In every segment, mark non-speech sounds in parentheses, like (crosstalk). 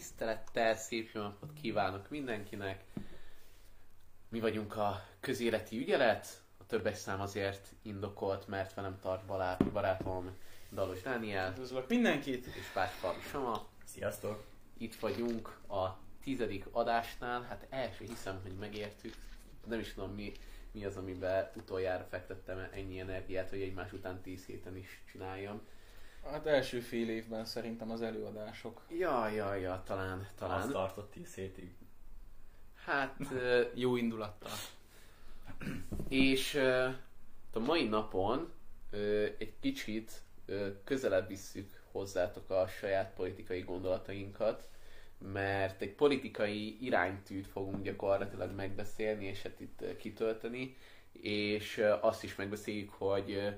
Tisztelettel, szép jó napot kívánok mindenkinek. Mi vagyunk a közéleti ügyelet. A többes szám azért indokolt, mert velem tart barát, barátom Dalos Dániel Üdvözlök mindenkit! és Páspalvi Sama. Sziasztok! Itt vagyunk a tizedik adásnál. Hát el sem hiszem, hogy megértük. Nem is tudom mi, mi az, amiben utoljára fektettem ennyi energiát, hogy egymás után 10 héten is csináljam. Hát első fél évben szerintem az előadások. Ja, ja, ja, talán, talán. Azt tartott 10 hétig. Hát, Jó indulattal. és ö, a mai napon egy kicsit közelebb visszük hozzátok a saját politikai gondolatainkat, mert egy politikai iránytűt fogunk gyakorlatilag megbeszélni, és hát itt kitölteni, és azt is megbeszéljük, hogy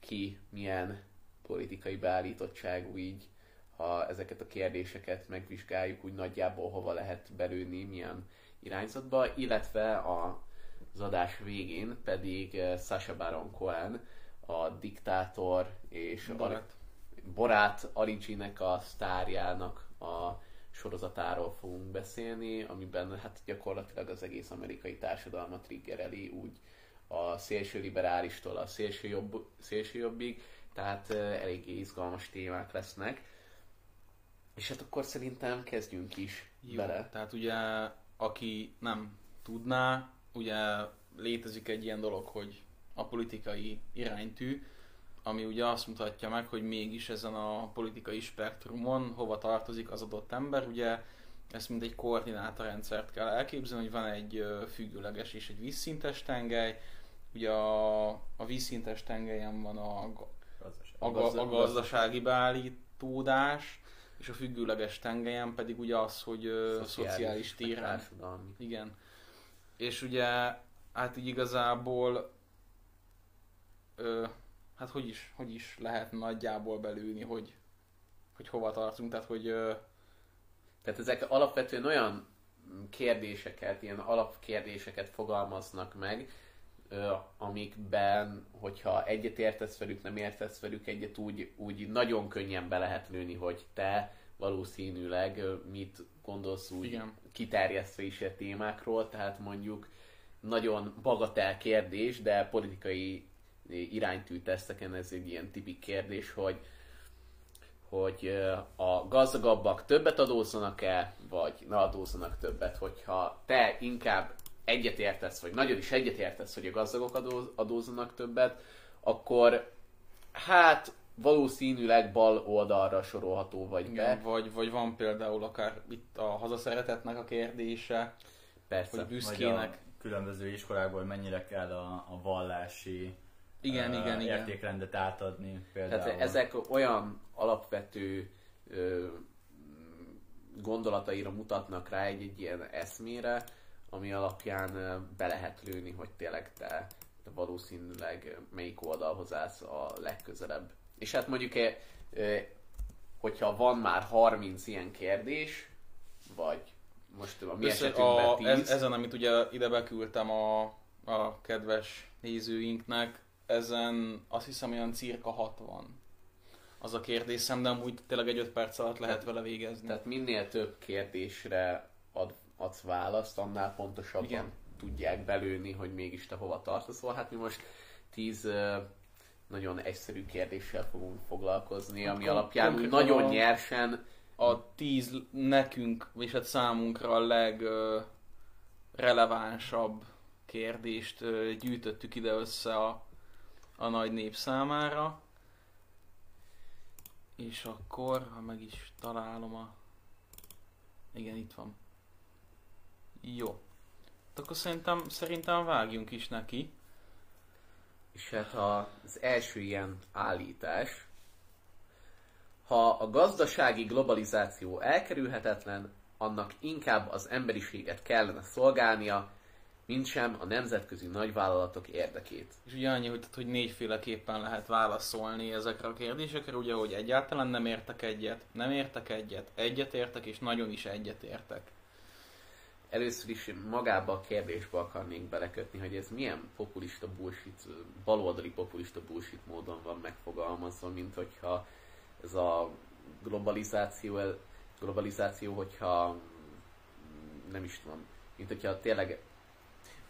ki milyen politikai beállítottságú így, ha ezeket a kérdéseket megvizsgáljuk, úgy nagyjából hova lehet belőni, milyen irányzatba, illetve a, az adás végén pedig eh, Sacha Baron Cohen, a diktátor és a Barát. Borát Origin-nek a sztárjának a sorozatáról fogunk beszélni, amiben hát gyakorlatilag az egész amerikai társadalmat triggereli úgy a szélső liberálistól a szélső, jobb, szélső jobbig, tehát eh, eléggé izgalmas témák lesznek. És hát akkor szerintem kezdjünk is Jó, bele. tehát ugye, aki nem tudná, ugye létezik egy ilyen dolog, hogy a politikai iránytű, ami ugye azt mutatja meg, hogy mégis ezen a politikai spektrumon hova tartozik az adott ember. Ugye ezt mint egy koordinátorrendszert kell elképzelni, hogy van egy függőleges és egy vízszintes tengely. Ugye a, a vízszintes tengelyen van a. a, ga- a gazdasági beállítódás, és a függőleges tengelyen pedig ugye az, hogy szociális meg téren. igen. És ugye, hát így igazából, ö, hát hogy is, hogy is lehet nagyjából belülni, hogy, hogy hova tartunk, tehát hogy ö, Tehát ezek alapvetően olyan kérdéseket, ilyen alapkérdéseket fogalmaznak meg, amikben, hogyha egyet értesz velük, nem értesz velük egyet, úgy, úgy nagyon könnyen be lehet lőni, hogy te valószínűleg mit gondolsz úgy Igen. kiterjesztve is a témákról, tehát mondjuk nagyon bagatel kérdés, de politikai iránytű teszteken ez egy ilyen tipik kérdés, hogy hogy a gazdagabbak többet adózzanak-e, vagy ne adózzanak többet, hogyha te inkább egyetértesz, vagy nagyon is egyetértesz, hogy a gazdagok adó, adózzanak többet, akkor hát valószínűleg bal oldalra sorolható vagy igen, be. vagy, vagy van például akár itt a hazaszeretetnek a kérdése, Persze. hogy Vagy büszkének. a különböző iskolákból mennyire kell a, a vallási Igen, ö, igen, igen. értékrendet átadni például. Tehát ezek olyan alapvető ö, gondolataira mutatnak rá egy, egy ilyen eszmére, ami alapján be lehet lőni, hogy tényleg te, te valószínűleg melyik oldalhoz állsz a legközelebb. És hát mondjuk, hogyha van már 30 ilyen kérdés, vagy most a mi Össze, a, 10, ez, ezen, amit ugye ide beküldtem a, a kedves nézőinknek, ezen azt hiszem olyan cirka 60 az a kérdésem, de amúgy tényleg egy 5 perc alatt lehet vele végezni. Tehát minél több kérdésre ad, adsz választ, annál pontosabban Igen. Tudják belőni, hogy mégis te hova tartozol. Hát mi most tíz nagyon egyszerű kérdéssel fogunk foglalkozni, ami Kon- alapján úgy nagyon a- nyersen a 10 nekünk, és hát számunkra a legrelevánsabb kérdést gyűjtöttük ide össze a, a nagy nép számára. És akkor, ha meg is találom a... Igen, itt van. Jó. Hát Akkor szerintem, szerintem vágjunk is neki. És hát az első ilyen állítás, ha a gazdasági globalizáció elkerülhetetlen, annak inkább az emberiséget kellene szolgálnia, mint sem a nemzetközi nagyvállalatok érdekét. És ugye annyi, hogy, tehát, hogy négyféleképpen lehet válaszolni ezekre a kérdésekre, ugye, hogy egyáltalán nem értek egyet, nem értek egyet, egyet értek, és nagyon is egyet értek. Először is magába a kérdésbe akarnék belekötni, hogy ez milyen populista bullshit, baloldali populista bullshit módon van megfogalmazva, mint hogyha ez a globalizáció globalizáció, hogyha nem is tudom, mint hogyha tényleg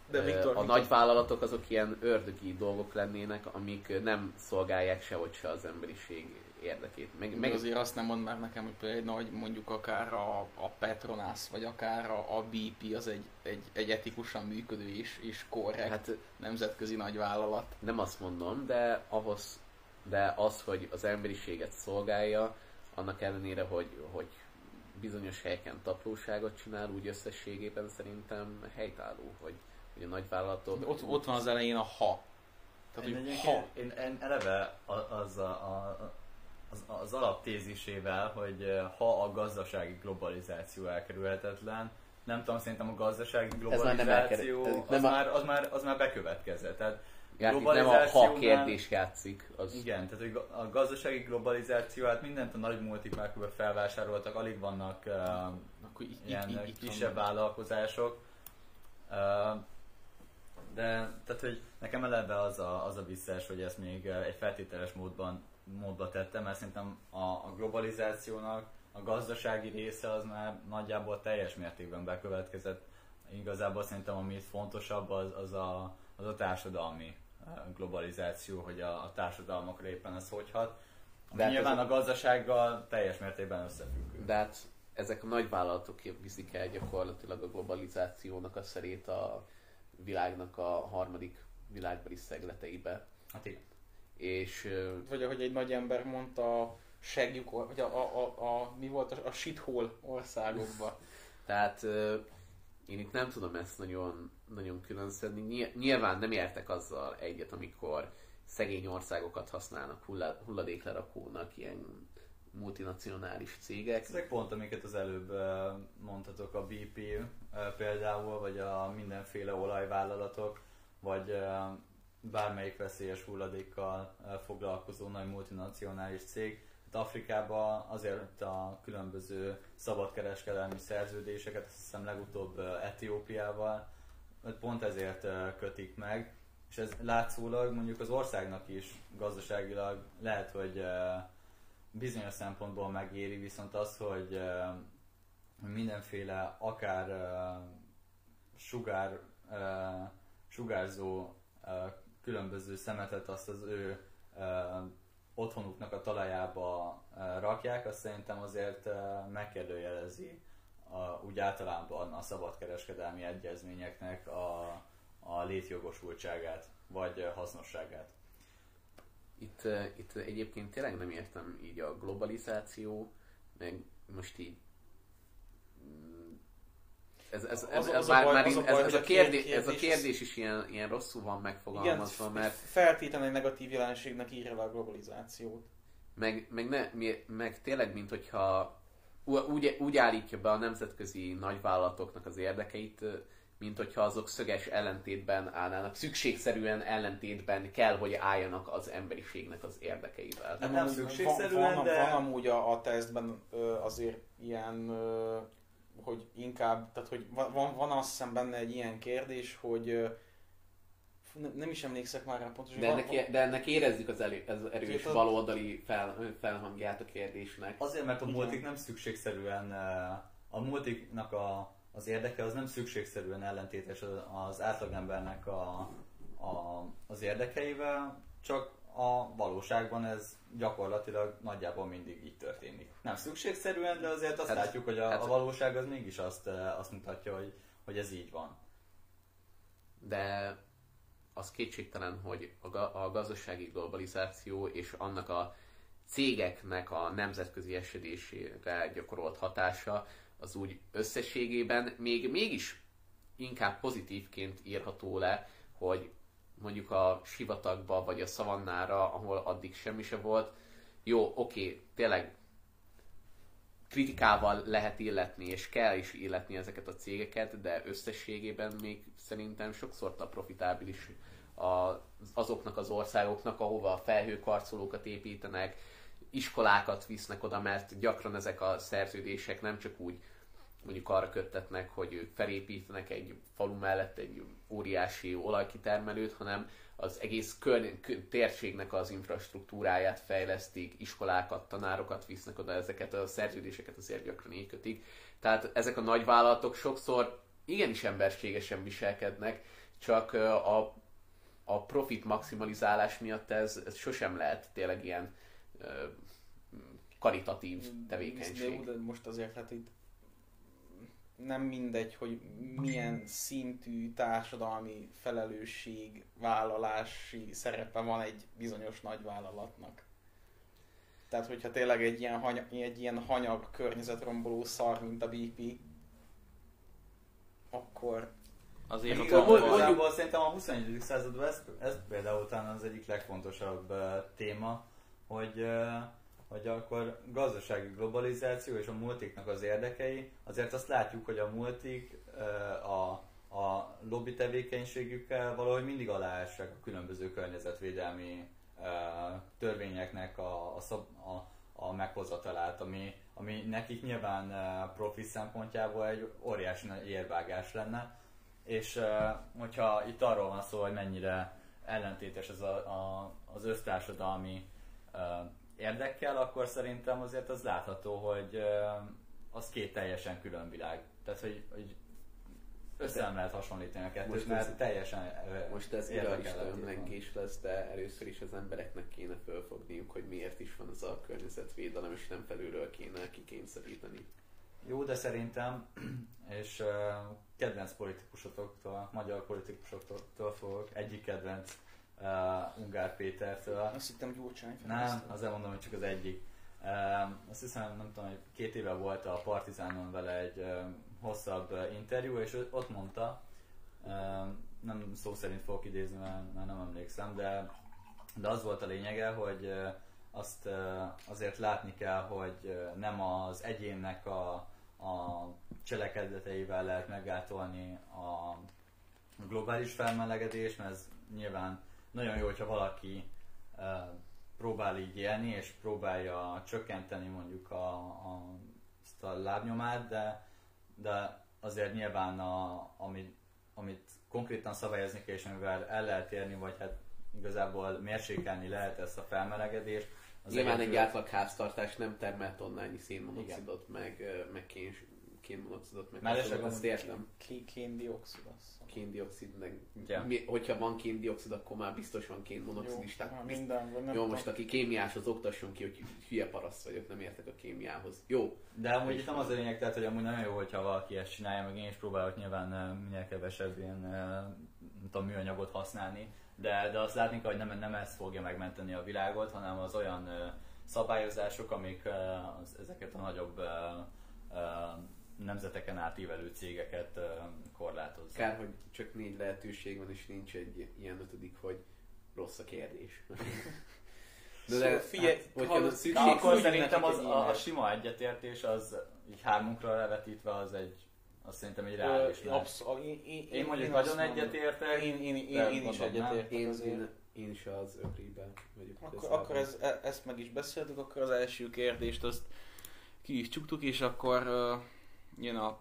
De Viktor, a Viktor, nagyvállalatok azok ilyen ördögi dolgok lennének, amik nem szolgálják sehogy se az emberiség érdekét. Meg, meg meg azért azt nem mond már nekem, hogy például hogy mondjuk akár a, a Petronas, vagy akár a, a BP az egy, egy, egy etikusan működő és, és korrekt hát, nemzetközi nagyvállalat. nem azt mondom, de ahhoz, de az, hogy az emberiséget szolgálja, annak ellenére, hogy, hogy bizonyos helyeken taplóságot csinál, úgy összességében szerintem helytálló, hogy, hogy a nagyvállalatok... De ott, ott van az elején a ha. Tehát, Én, hogy ha. én, én eleve a- az, a, a, az, az alaptézisével, hogy ha a gazdasági globalizáció elkerülhetetlen, nem tudom, szerintem a gazdasági Ez már nem globalizáció elkerül- az, a- már, az, már, az már bekövetkezett. Tehát játék, nem a ha kérdés játszik, az Igen, tehát hogy a gazdasági globalizáció, hát mindent a nagy multik már felvásároltak, alig vannak uh, Akkor itt, ilyen itt, itt, kisebb van. vállalkozások. Uh, de tehát, hogy nekem eleve az a, az a visszás, hogy ezt még egy feltételes módban módba tettem, mert szerintem a, a globalizációnak a gazdasági része az már nagyjából teljes mértékben bekövetkezett. Igazából szerintem ami itt fontosabb az, az, a, az a társadalmi uh, globalizáció, hogy a, a társadalmakra éppen ez hogy hat. De hát nyilván a gazdasággal teljes mértékben összefüggő. De hát ezek a nagyvállalatok viszik el gyakorlatilag a globalizációnak a szerét a világnak a harmadik világbeli szegleteibe. Hát igen. És Vagy ahogy egy nagy ember mondta, a segjuk, vagy a, a, a, a, mi volt a, a shithole országokba. tehát én itt nem tudom ezt nagyon, nagyon külön szedni. Ny- Nyilván nem értek azzal egyet, amikor szegény országokat használnak hulla- hulladéklerakónak ilyen multinacionális cégek. Ezek pont, amiket az előbb mondhatok, a BP például, vagy a mindenféle olajvállalatok, vagy bármelyik veszélyes hulladékkal foglalkozó nagy multinacionális cég. Itt Afrikában azért a különböző szabadkereskedelmi szerződéseket, azt hiszem legutóbb Etiópiával, pont ezért kötik meg, és ez látszólag mondjuk az országnak is gazdaságilag lehet, hogy bizonyos szempontból megéri, viszont az, hogy mindenféle akár sugár, sugárzó különböző szemetet azt az ő otthonuknak a talajába rakják, azt szerintem azért megkérdőjelezi a, úgy általában a szabadkereskedelmi egyezményeknek a, a létjogosultságát, vagy hasznosságát. Itt, itt egyébként tényleg nem értem így a globalizáció, meg most így ez, ez, ez, már, baj- már az a baj, ez, ez, a kérdés, kérdés- ez a kérdés is ilyen, ilyen rosszul van Igen, megfogalmazva, mert feltétlenül egy negatív jelenségnek írja le a globalizációt. meg, meg, ne, mi- meg tényleg, mint hogyha úgy, úgy állítja be a nemzetközi nagyvállalatoknak az érdekeit, mint hogyha azok szöges ellentétben állnának, szükségszerűen ellentétben kell, hogy álljanak az emberiségnek az érdekeivel. Hát nem amúgy szükségszerűen, van, de- Van, van amúgy a, a tesztben azért ilyen, ö, hogy inkább, tehát hogy van, van, azt hiszem benne egy ilyen kérdés, hogy fú, nem, nem is emlékszek már rá pontosan. De van- ennek, de ennek érezzük az elő, az erős baloldali fel, felhangját a kérdésnek. Azért, mert a multik nem szükségszerűen, a multiknak a, az érdeke az nem szükségszerűen ellentétes az, az átlagembernek a, a, az érdekeivel, csak a valóságban ez gyakorlatilag nagyjából mindig így történik. Nem szükségszerűen, de azért azt Hát- látjuk, hogy a, hát- a valóság az mégis azt, eh, azt mutatja, hogy, hogy ez így van. de az kétségtelen, hogy a, a gazdasági globalizáció és annak a cégeknek a nemzetközi esedésére gyakorolt hatása az úgy összességében még mégis inkább pozitívként írható le, hogy mondjuk a sivatagba vagy a szavannára, ahol addig semmi se volt, jó, oké, tényleg kritikával lehet illetni, és kell is illetni ezeket a cégeket, de összességében még szerintem sokszor a profitábilis azoknak az országoknak, ahova a felhőkarcolókat építenek, iskolákat visznek oda, mert gyakran ezek a szerződések nem csak úgy mondjuk arra köttetnek, hogy ők felépítenek egy falu mellett egy óriási olajkitermelőt, hanem az egész kör, térségnek az infrastruktúráját fejlesztik, iskolákat, tanárokat visznek oda, ezeket a szerződéseket azért gyakran így kötik. Tehát ezek a nagyvállalatok sokszor igenis emberségesen viselkednek, csak a, a profit maximalizálás miatt ez, ez sosem lehet tényleg ilyen karitatív tevékenység. De, de most azért hát itt nem mindegy, hogy milyen szintű társadalmi felelősség, vállalási szerepe van egy bizonyos nagyvállalatnak. Tehát, hogyha tényleg egy ilyen, hanyag, egy ilyen hanyag környezetromboló szar, mint a BP, akkor Azért igazából, igazából szerintem a 21. században ez, ez például talán az egyik legfontosabb uh, téma, hogy uh, hogy akkor gazdasági globalizáció és a multiknak az érdekei, azért azt látjuk, hogy a multik a, a lobby tevékenységükkel valahogy mindig aláássák a különböző környezetvédelmi törvényeknek a, a, szab, a, a meghozatalát, ami, ami nekik nyilván profi szempontjából egy óriási nagy érvágás lenne. És hogyha itt arról van szó, hogy mennyire ellentétes ez a, a, az össztársadalmi érdekkel, akkor szerintem azért az látható, hogy az két teljesen külön világ. Tehát, hogy, hogy össze nem lehet hasonlítani a kettőt, most mert ez, teljesen Most ez is lesz, de először is az embereknek kéne fölfogniuk, hogy miért is van az a környezetvédelem, és nem felülről kéne kikényszeríteni. Jó, de szerintem, (clears throat) és uh, kedvenc politikusoktól, magyar politikusoktól fogok, egyik kedvenc uh, Ungár Pétertől. Azt hittem Gyurcsány Nem, azért mondom, hogy csak az egyik. Uh, azt hiszem, nem tudom, hogy két éve volt a Partizánon vele egy uh, hosszabb uh, interjú, és ott mondta, uh, nem szó szerint fogok idézni, mert, mert nem emlékszem, de, de az volt a lényege, hogy uh, azt uh, azért látni kell, hogy uh, nem az egyénnek a, a cselekedeteivel lehet meggátolni a globális felmelegedés, mert ez nyilván nagyon jó, hogyha valaki uh, próbál így élni, és próbálja csökkenteni mondjuk a, a, a lábnyomát, de, de azért nyilván a, amit, amit konkrétan szabályozni kell, és amivel el lehet érni, vagy hát igazából mérsékelni lehet ezt a felmelegedést. Az Nyilván egy átlag háztartás nem termel tonnányi szénmonoxidot, meg, meg kén, kénmonoxidot, meg Mellesleg azt értem. Kén-dioxid az kéndioxid, meg yeah. mi, hogyha van kéndioxid, akkor már biztos van kénmonoxid is. Tehát, minden, nem jó, most aki kémiás, az oktasson ki, hogy hülye paraszt vagyok, nem értek a kémiához. Jó. De amúgy itt nem az a lényeg, tehát hogy amúgy nagyon jó, hogyha valaki ezt csinálja, meg én is próbálok nyilván minél kevesebb ilyen nem tudom, műanyagot használni, de, de azt látni kell, hogy nem, nem ez fogja megmenteni a világot, hanem az olyan szabályozások, amik az, ezeket a nagyobb nemzeteken átívelő cégeket korlátozza. Kár, hogy csak négy lehetőség van, és nincs egy ilyen ötödik, hogy rossz a kérdés. (laughs) De, de figyelj, hát, hogyha ha, szükség, akkor szerintem az, a, a, sima egyetértés az így hármunkra levetítve az egy azt szerintem egy reális Abszolút. Én, én, én, mondjuk nagyon egyetértek. Én, én, én, én is egyetértek én, én, én is az ökrében vagyok. Akkor, akkor ez, e- ezt meg is beszéltük, akkor az első kérdést azt ki is csuktuk, és akkor uh, jön a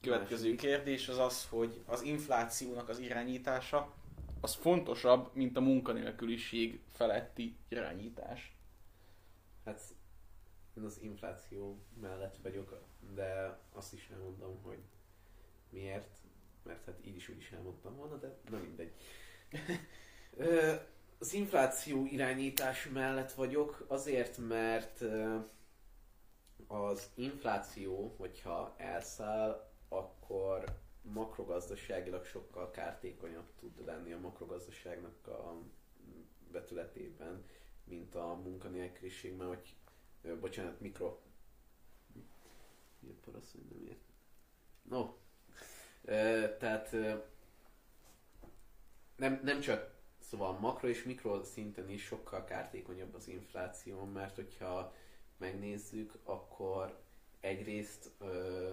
következő kérdés, az az, hogy az inflációnak az irányítása az fontosabb, mint a munkanélküliség feletti irányítás. Hát én az infláció mellett vagyok, de azt is elmondom, hogy miért, mert hát így is úgy is elmondtam volna, de na mindegy. (laughs) az infláció irányítás mellett vagyok, azért, mert az infláció, hogyha elszáll, akkor makrogazdaságilag sokkal kártékonyabb tud lenni a makrogazdaságnak a vetületében, mint a munkanélküliség, mert hogy, bocsánat, mikro... Mi a parasz, hogy nem ért? No, tehát nem, nem csak Szóval makro és mikro szinten is sokkal kártékonyabb az infláció, mert hogyha megnézzük, akkor egyrészt, ö,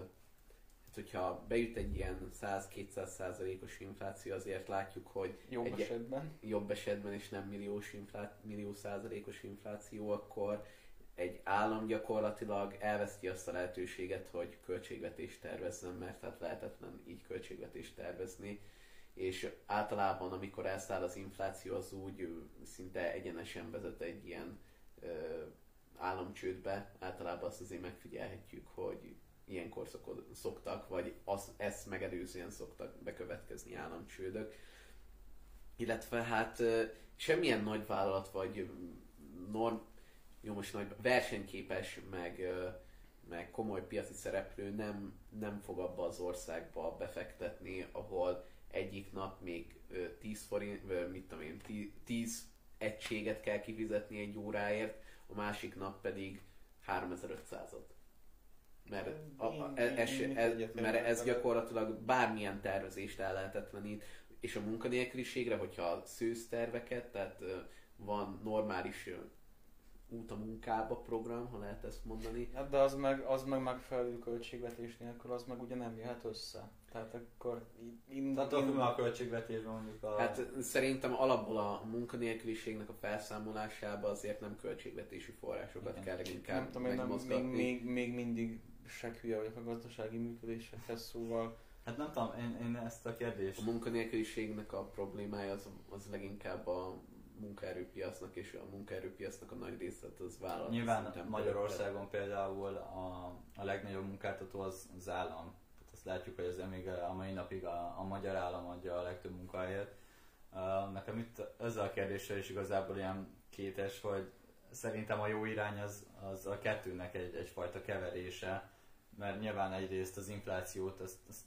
hát hogyha bejut egy ilyen 100-200 százalékos infláció, azért látjuk, hogy jobb egy, esetben, jobb esetben és nem milliós inflá, millió százalékos infláció, akkor egy állam gyakorlatilag elveszti azt a lehetőséget, hogy költségvetést tervezzen, mert hát lehetetlen így költségvetést tervezni, és általában amikor elszáll az infláció, az úgy szinte egyenesen vezet egy ilyen ö, államcsődbe. Általában azt azért megfigyelhetjük, hogy ilyenkor szoktak, vagy az, ezt megelőzően szoktak bekövetkezni államcsődök. Illetve hát semmilyen nagy vállalat vagy norm, jó most nagy versenyképes, meg, meg komoly piaci szereplő nem, nem fog abba az országba befektetni, ahol egyik nap még 10 forint, mit tudom én, 10 egységet kell kifizetni egy óráért, a másik nap pedig 3500-ot. Mert, a, a, ez, ez, mert ez gyakorlatilag bármilyen tervezést el lehetetlenít, és a munkanélküliségre, hogyha szűz terveket, tehát van normális út a munkába program, ha lehet ezt mondani. Hát de az meg, az meg megfelelő költségvetés nélkül, az meg ugye nem jöhet össze. Tehát akkor... In, Tehát in, a költségvetésben mondjuk a... Hát szerintem alapból a munkanélküliségnek a felszámolásába azért nem költségvetési forrásokat Igen. kell inkább Nem tudom, én nem, még, még, még mindig se hülye vagyok a gazdasági működésekhez, szóval... Hát nem tudom, én, én ezt a kérdést... A munkanélküliségnek a problémája az, az leginkább a munkaerőpiacnak és a munkaerőpiacnak a nagy része az vállalat. Nyilván Magyarországon például a, a legnagyobb munkáltató az, az állam. Látjuk, hogy ez még a mai napig a, a magyar állam adja a legtöbb munkahelyet. Nekem itt ezzel a kérdéssel is igazából ilyen kétes, hogy szerintem a jó irány az, az a kettőnek egy, egyfajta keverése, mert nyilván egyrészt az inflációt azt, azt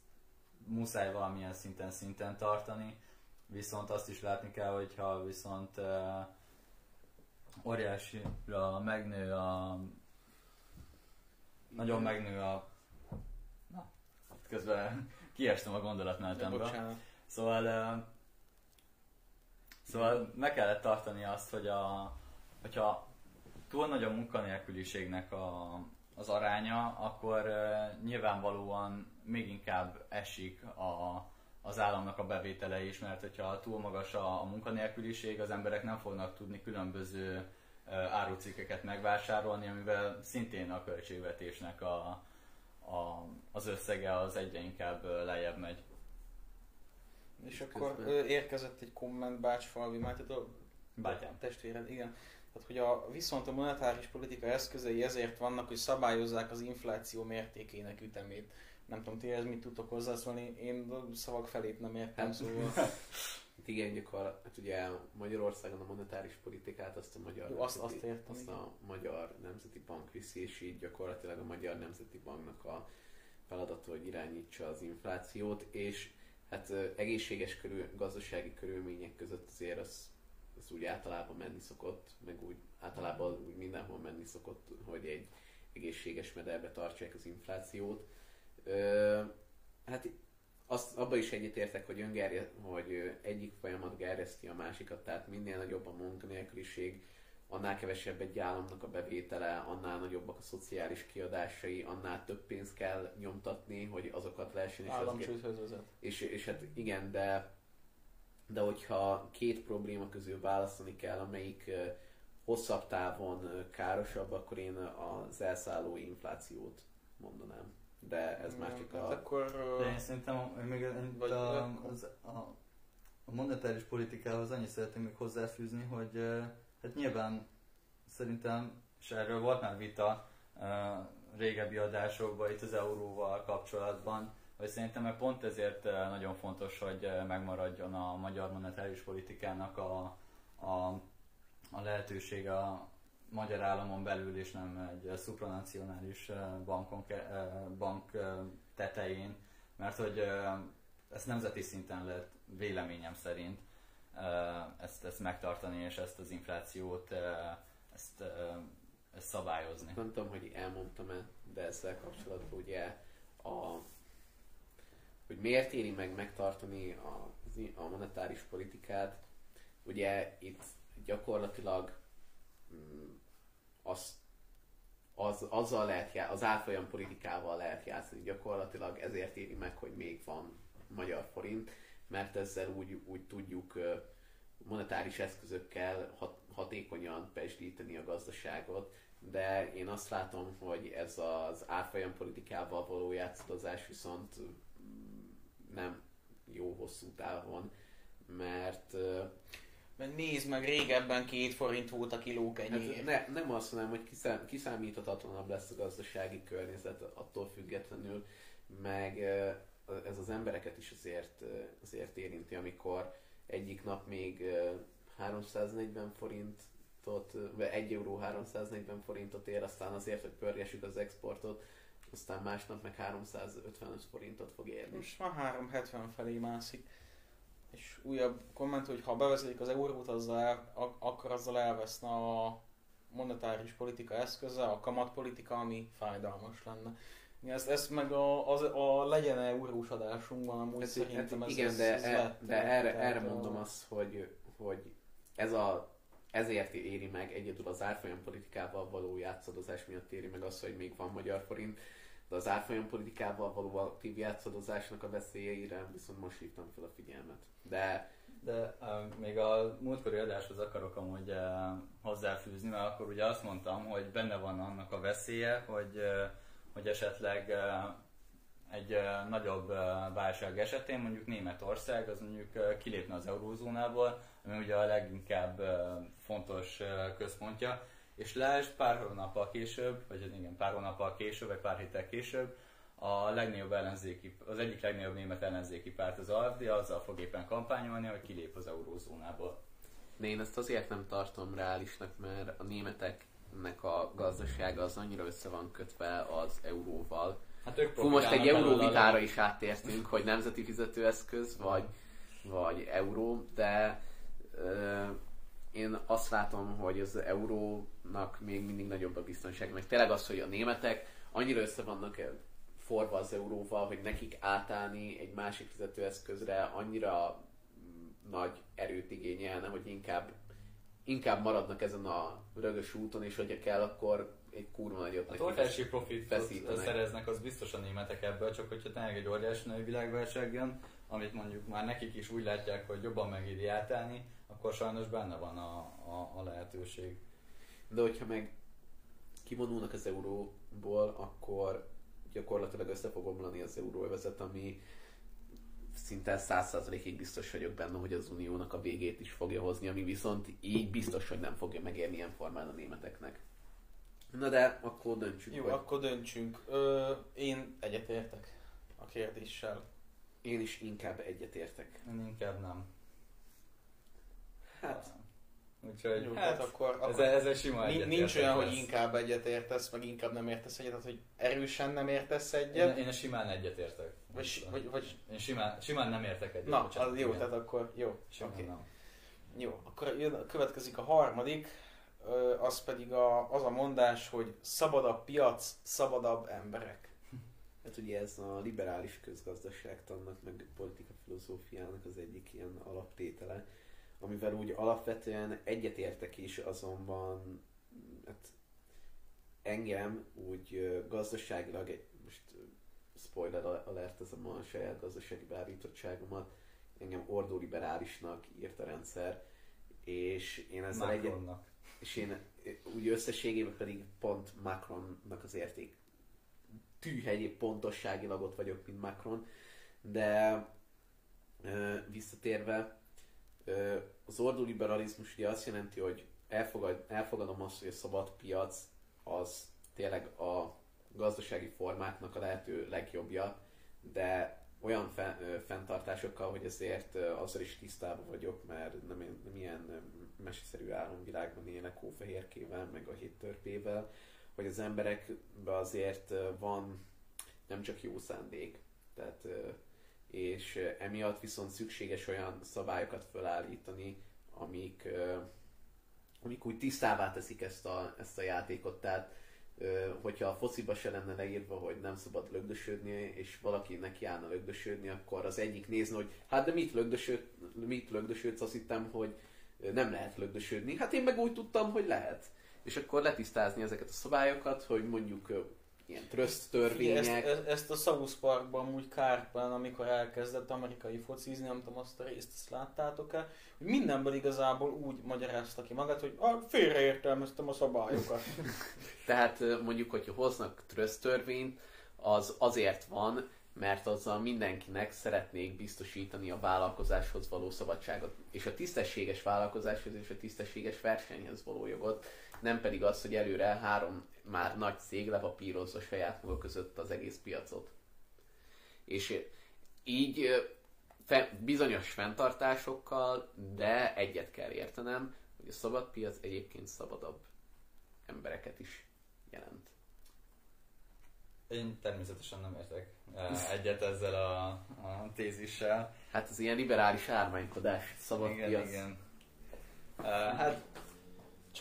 muszáj valamilyen szinten szinten tartani, viszont azt is látni kell, hogyha viszont uh, óriásira megnő a nagyon megnő a közben kiestem a gondolatmenetembe. Szóval uh, Szóval meg kellett tartani azt, hogy a, hogyha túl nagy a munkanélküliségnek a, az aránya, akkor uh, nyilvánvalóan még inkább esik a, az államnak a bevétele is, mert hogyha túl magas a, a munkanélküliség, az emberek nem fognak tudni különböző árucikkeket megvásárolni, amivel szintén a költségvetésnek a, a, az összege az egyre inkább lejjebb megy. És akkor Közben. érkezett egy komment Bácsfalvi Mátyától, Bátyám. testvéred, igen. Tehát, hogy a, viszont a monetáris politika eszközei ezért vannak, hogy szabályozzák az infláció mértékének ütemét nem tudom, ti ez mit tudtok hozzászólni, én a szavak felét nem értem, hát, szóval... (laughs) Hát igen, gyakor, hát ugye Magyarországon a monetáris politikát azt a Magyar, Jó, azt, nemzeti, azt, értem, azt a Magyar Nemzeti Bank viszi, és így gyakorlatilag a Magyar Nemzeti Banknak a feladata, hogy irányítsa az inflációt, és hát egészséges körül, gazdasági körülmények között azért az, az úgy általában menni szokott, meg úgy általában úgy mindenhol menni szokott, hogy egy egészséges mederbe tartsák az inflációt. Ö, hát azt, abba is egyetértek, hogy, öngerje, hogy egyik folyamat gerjeszti a másikat, tehát minél nagyobb a munkanélküliség, annál kevesebb egy államnak a bevétele, annál nagyobbak a szociális kiadásai, annál több pénzt kell nyomtatni, hogy azokat lehessen. És, Államcsődhöz vezet. És, és hát igen, de, de hogyha két probléma közül választani kell, amelyik hosszabb távon károsabb, akkor én az elszálló inflációt mondanám de ez már csak a... Hát akkor, de én szerintem még vagy a, az, a, a monetáris politikához annyit szeretném még hozzáfűzni, hogy hát nyilván szerintem, és erről volt már vita régebbi adásokban itt az euróval kapcsolatban, hogy szerintem mert pont ezért nagyon fontos, hogy megmaradjon a magyar monetáris politikának a, a, a lehetősége a, magyar államon belül és nem egy supranacionális bankon, bank tetején, mert hogy ezt nemzeti szinten lehet véleményem szerint ezt, ezt megtartani, és ezt az inflációt ezt, ezt szabályozni. Nem tudom, hogy elmondtam-e, de ezzel kapcsolatban ugye a hogy miért éri meg megtartani a, a monetáris politikát, ugye itt gyakorlatilag mm, az, az, azzal lehet já- az árfolyam politikával lehet játszani. Gyakorlatilag, ezért éri meg, hogy még van magyar forint, mert ezzel úgy, úgy tudjuk monetáris eszközökkel hat, hatékonyan pesdíteni a gazdaságot, de én azt látom, hogy ez az árfolyam politikával való játszadozás viszont nem jó hosszú távon, mert mert nézd meg, régebben két forint volt a kiló kenyér. Hát ne, nem azt mondom, hogy kiszám, kiszámíthatatlanabb lesz a gazdasági környezet attól függetlenül, meg ez az embereket is azért, azért érinti, amikor egyik nap még 340 forintot, vagy 1 euró 340 forintot ér, aztán azért, hogy pörgessük az exportot, aztán másnap meg 355 forintot fog érni. Most már 370 felé mászik. És újabb komment, hogy ha bevezetik az eurót, azzal el, akkor azzal elveszne a monetáris politika eszköze, a kamatpolitika, ami fájdalmas lenne. Ezt, ezt meg a, az, a legyen eurós adásunkban amúgy ez, szerintem hát, ez, igen, ez, de, ez e, de erre, erre mondom a... azt, hogy, hogy ez a, ezért éri meg egyedül az árfolyam politikával való játszadozás miatt éri meg az, hogy még van magyar forint, de az árfolyam politikával való aktív játszadozásnak a veszélyeire viszont most hívtam fel a figyelmet. De de uh, még a múltkori adáshoz akarok amúgy uh, hozzáfűzni, mert akkor ugye azt mondtam, hogy benne van annak a veszélye, hogy, uh, hogy esetleg uh, egy uh, nagyobb uh, válság esetén mondjuk Németország az mondjuk uh, kilépne az eurózónából, ami ugye a leginkább uh, fontos uh, központja, és lásd pár hónappal később, vagy igen, pár hónappal később, vagy pár héttel később, a legnagyobb ellenzéki, az egyik legnagyobb német ellenzéki párt az AFD azzal fog éppen kampányolni, hogy kilép az eurózónából. De én ezt azért nem tartom reálisnak, mert a németeknek a gazdasága az annyira össze van kötve az euróval. Hát ők Fú, most egy euróvitára is áttértünk, hogy nemzeti fizetőeszköz, vagy, vagy euró, de ö, én azt látom, hogy az eurónak még mindig nagyobb a biztonság. Meg tényleg az, hogy a németek annyira össze vannak forva az euróval, hogy nekik átállni egy másik fizetőeszközre annyira nagy erőt igényelne, hogy inkább, inkább maradnak ezen a rögös úton, és hogyha kell, akkor egy kurva nagyot A óriási profitot szereznek, az biztos a németek ebből, csak hogyha tényleg egy óriási nagy világválság jön, amit mondjuk már nekik is úgy látják, hogy jobban megéri átállni, akkor sajnos benne van a, a, a lehetőség. De hogyha meg kivonulnak az euróból, akkor gyakorlatilag össze fog omlani az euróvezet, ami szinte 100%-ig biztos vagyok benne, hogy az uniónak a végét is fogja hozni, ami viszont így biztos, hogy nem fogja megérni ilyen formán a németeknek. Na de, akkor döntsünk. Jó, vagy. akkor döntsünk. Ö, én egyetértek a kérdéssel. Én is inkább egyetértek. Én inkább nem. Hát, Úgyhogy Jó, hát akkor, akkor ez, ez egy sima nincs, nincs olyan, lesz. hogy inkább egyet értesz, meg inkább nem értesz egyet, tehát hogy erősen nem értesz egyet. Én, én simán egyet értek. Vagy, vagy, vagy... Én simán, simán nem értek egyet. Na, bocsánat, az jó, igen. tehát akkor jó. Simán okay. nem. Jó, akkor jön, következik a harmadik, az pedig a, az a mondás, hogy szabadabb piac, szabadabb emberek. (laughs) Hát ugye ez a liberális közgazdaságtannak, meg politika filozófiának az egyik ilyen alaptétele amivel úgy alapvetően egyetértek is, azonban hát engem úgy gazdaságilag, most spoiler alert, ez a ma a saját gazdasági beállítottságomat, engem ordoliberálisnak írt a rendszer, és én ezzel egyet, és én úgy összességében pedig pont Macronnak az érték. Tűhegyi pontosságilag ott vagyok, mint Macron, de visszatérve, az ordoliberalizmus ugye azt jelenti, hogy elfogad, elfogadom azt, hogy a szabad piac az tényleg a gazdasági formáknak a lehető legjobbja, de olyan fenntartásokkal, hogy ezért azzal is tisztában vagyok, mert nem, nem ilyen meseszerű álomvilágban élek hófehérkével, meg a héttörpével, hogy az emberekben azért van nem csak jó szándék, tehát és emiatt viszont szükséges olyan szabályokat felállítani, amik, amik úgy tisztává teszik ezt a, ezt a játékot. Tehát, hogyha a fociba se lenne leírva, hogy nem szabad lögdösödni, és valaki neki állna lögdösödni, akkor az egyik nézne, hogy hát de mit, lögdösöd, mit lögdösödsz, azt hittem, hogy nem lehet lögdösödni. Hát én meg úgy tudtam, hogy lehet. És akkor letisztázni ezeket a szabályokat, hogy mondjuk ilyen tröszt törvények. Ezt, e- ezt a South Parkban, amúgy Kárpán, amikor elkezdett amerikai focizni, nem tudom azt a részt, ezt láttátok-e, hogy mindenből igazából úgy magyarázta ki magát, hogy ah, félreértelmeztem a szabályokat. (laughs) Tehát mondjuk, hogyha hoznak tröszt törvényt, az azért van, mert azzal mindenkinek szeretnék biztosítani a vállalkozáshoz való szabadságot, és a tisztességes vállalkozáshoz és a tisztességes versenyhez való jogot, nem pedig az, hogy előre három már nagy cég lepapírozza saját maga között az egész piacot. És így fe, bizonyos fenntartásokkal, de egyet kell értenem, hogy a szabad piac egyébként szabadabb embereket is jelent. Én természetesen nem értek egyet ezzel a, a tézissel. Hát az ilyen liberális ármánykodás, szabad igen, piac. igen. Hát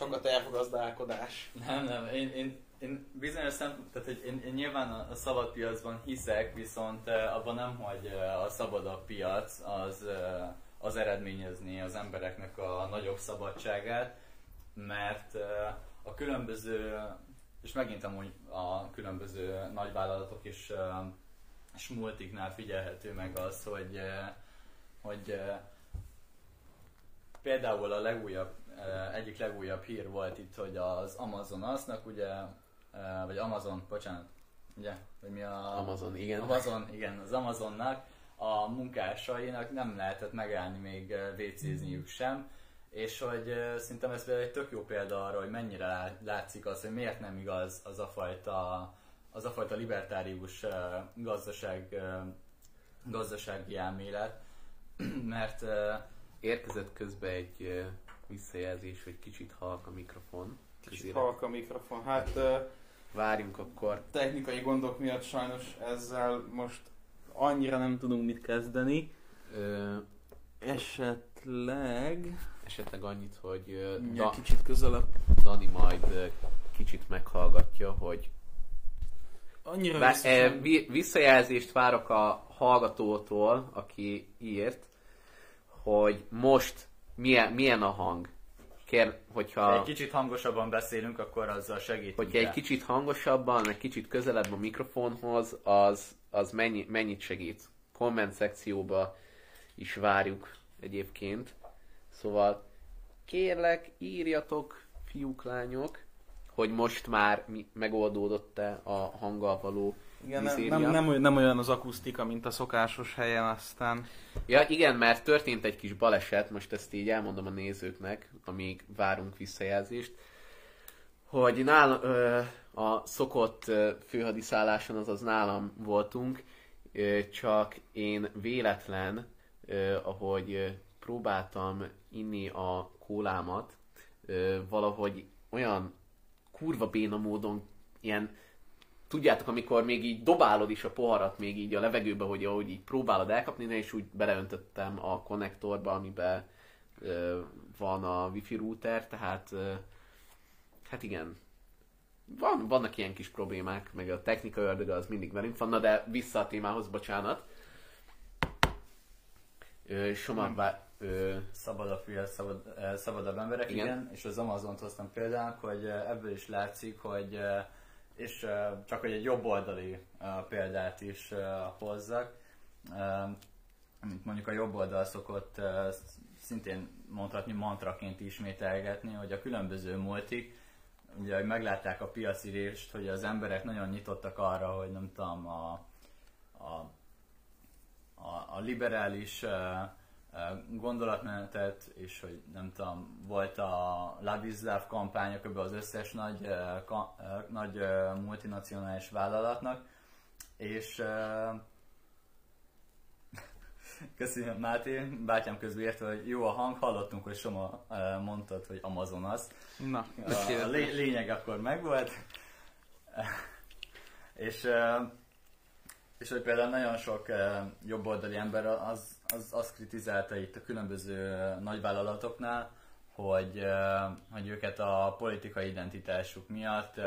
Csak a tervgazdálkodás. nem, nem, én, én, én bizonyos szempont, tehát hogy én, én nyilván a, a szabad piacban hiszek, viszont abban nem, hogy a szabadabb piac az, az eredményezni az embereknek a nagyobb szabadságát, mert a különböző, és megint amúgy a különböző nagyvállalatok is és multiknál figyelhető meg az, hogy, hogy például a legújabb, egyik legújabb hír volt itt, hogy az Amazon aznak ugye, eh, vagy Amazon, bocsánat, ugye, vagy mi a... Amazon, igen. Amazon, igen, az Amazonnak a munkásainak nem lehetett megállni még eh, WC-zniük sem, és hogy eh, szerintem ez egy tök jó példa arra, hogy mennyire lá- látszik az, hogy miért nem igaz az a fajta, az a fajta libertárius eh, gazdaság, eh, gazdasági elmélet, (clears throat) mert eh, Érkezett közben egy visszajelzés, hogy kicsit halk a mikrofon. Kicsit Közére. halk a mikrofon. Hát Várjunk akkor. technikai gondok miatt sajnos ezzel most annyira nem tudunk mit kezdeni. Ö, Esetleg... esetleg annyit, hogy da, kicsit közelebb. Dani majd kicsit meghallgatja, hogy Annyira Bár, vissza e, sem- vi- visszajelzést várok a hallgatótól, aki írt, hogy most milyen, milyen a hang. Kér, Ha hogyha, egy kicsit hangosabban beszélünk, akkor azzal segítünk. hogyha egy kicsit hangosabban, egy kicsit közelebb a mikrofonhoz, az, az mennyi, mennyit segít. Komment szekcióba is várjuk egyébként. Szóval kérlek, írjatok, fiúk, lányok, hogy most már megoldódott-e a hanggal való Igen, nem, nem, nem, olyan- nem olyan az akusztika, mint a szokásos helyen, aztán... Ja, igen, mert történt egy kis baleset, most ezt így elmondom a nézőknek, amíg várunk visszajelzést, hogy nála, ö, a szokott ö, főhadiszálláson, azaz nálam voltunk, ö, csak én véletlen, ö, ahogy próbáltam inni a kólámat, ö, valahogy olyan kurva béna módon ilyen tudjátok, amikor még így dobálod is a poharat még így a levegőbe, hogy ahogy így próbálod elkapni, ne, és úgy beleöntöttem a konnektorba, amiben ö, van a wifi router, tehát ö, hát igen, van, vannak ilyen kis problémák, meg a technika ördöge az mindig velünk van, na de vissza a témához, bocsánat. Ö, Soma, bá, ö, Szabad a piac, szabad, szabadabb emberek, Igen. igen. És az Amazon-t hoztam példának, hogy ebből is látszik, hogy és csak hogy egy jobb oldali példát is hozzak, amit mondjuk a jobb oldal szokott szintén mondhatni mantraként ismételgetni, hogy a különböző multik, ugye hogy meglátták a piacirést, hogy az emberek nagyon nyitottak arra, hogy nem tudom, a, a a, a liberális gondolatmenetet, és hogy nem tudom, volt a Lavislav kampánya kb. az összes nagy, ka, nagy multinacionális vállalatnak, és (laughs) Köszönöm Máté, bátyám közben érte, hogy jó a hang, hallottunk, hogy Soma mondtad, hogy Amazon az. Na, A lé- lényeg akkor megvolt. (laughs) és, és hogy például nagyon sok jobboldali ember az, az azt kritizálta itt a különböző nagyvállalatoknál, hogy, hogy őket a politikai identitásuk miatt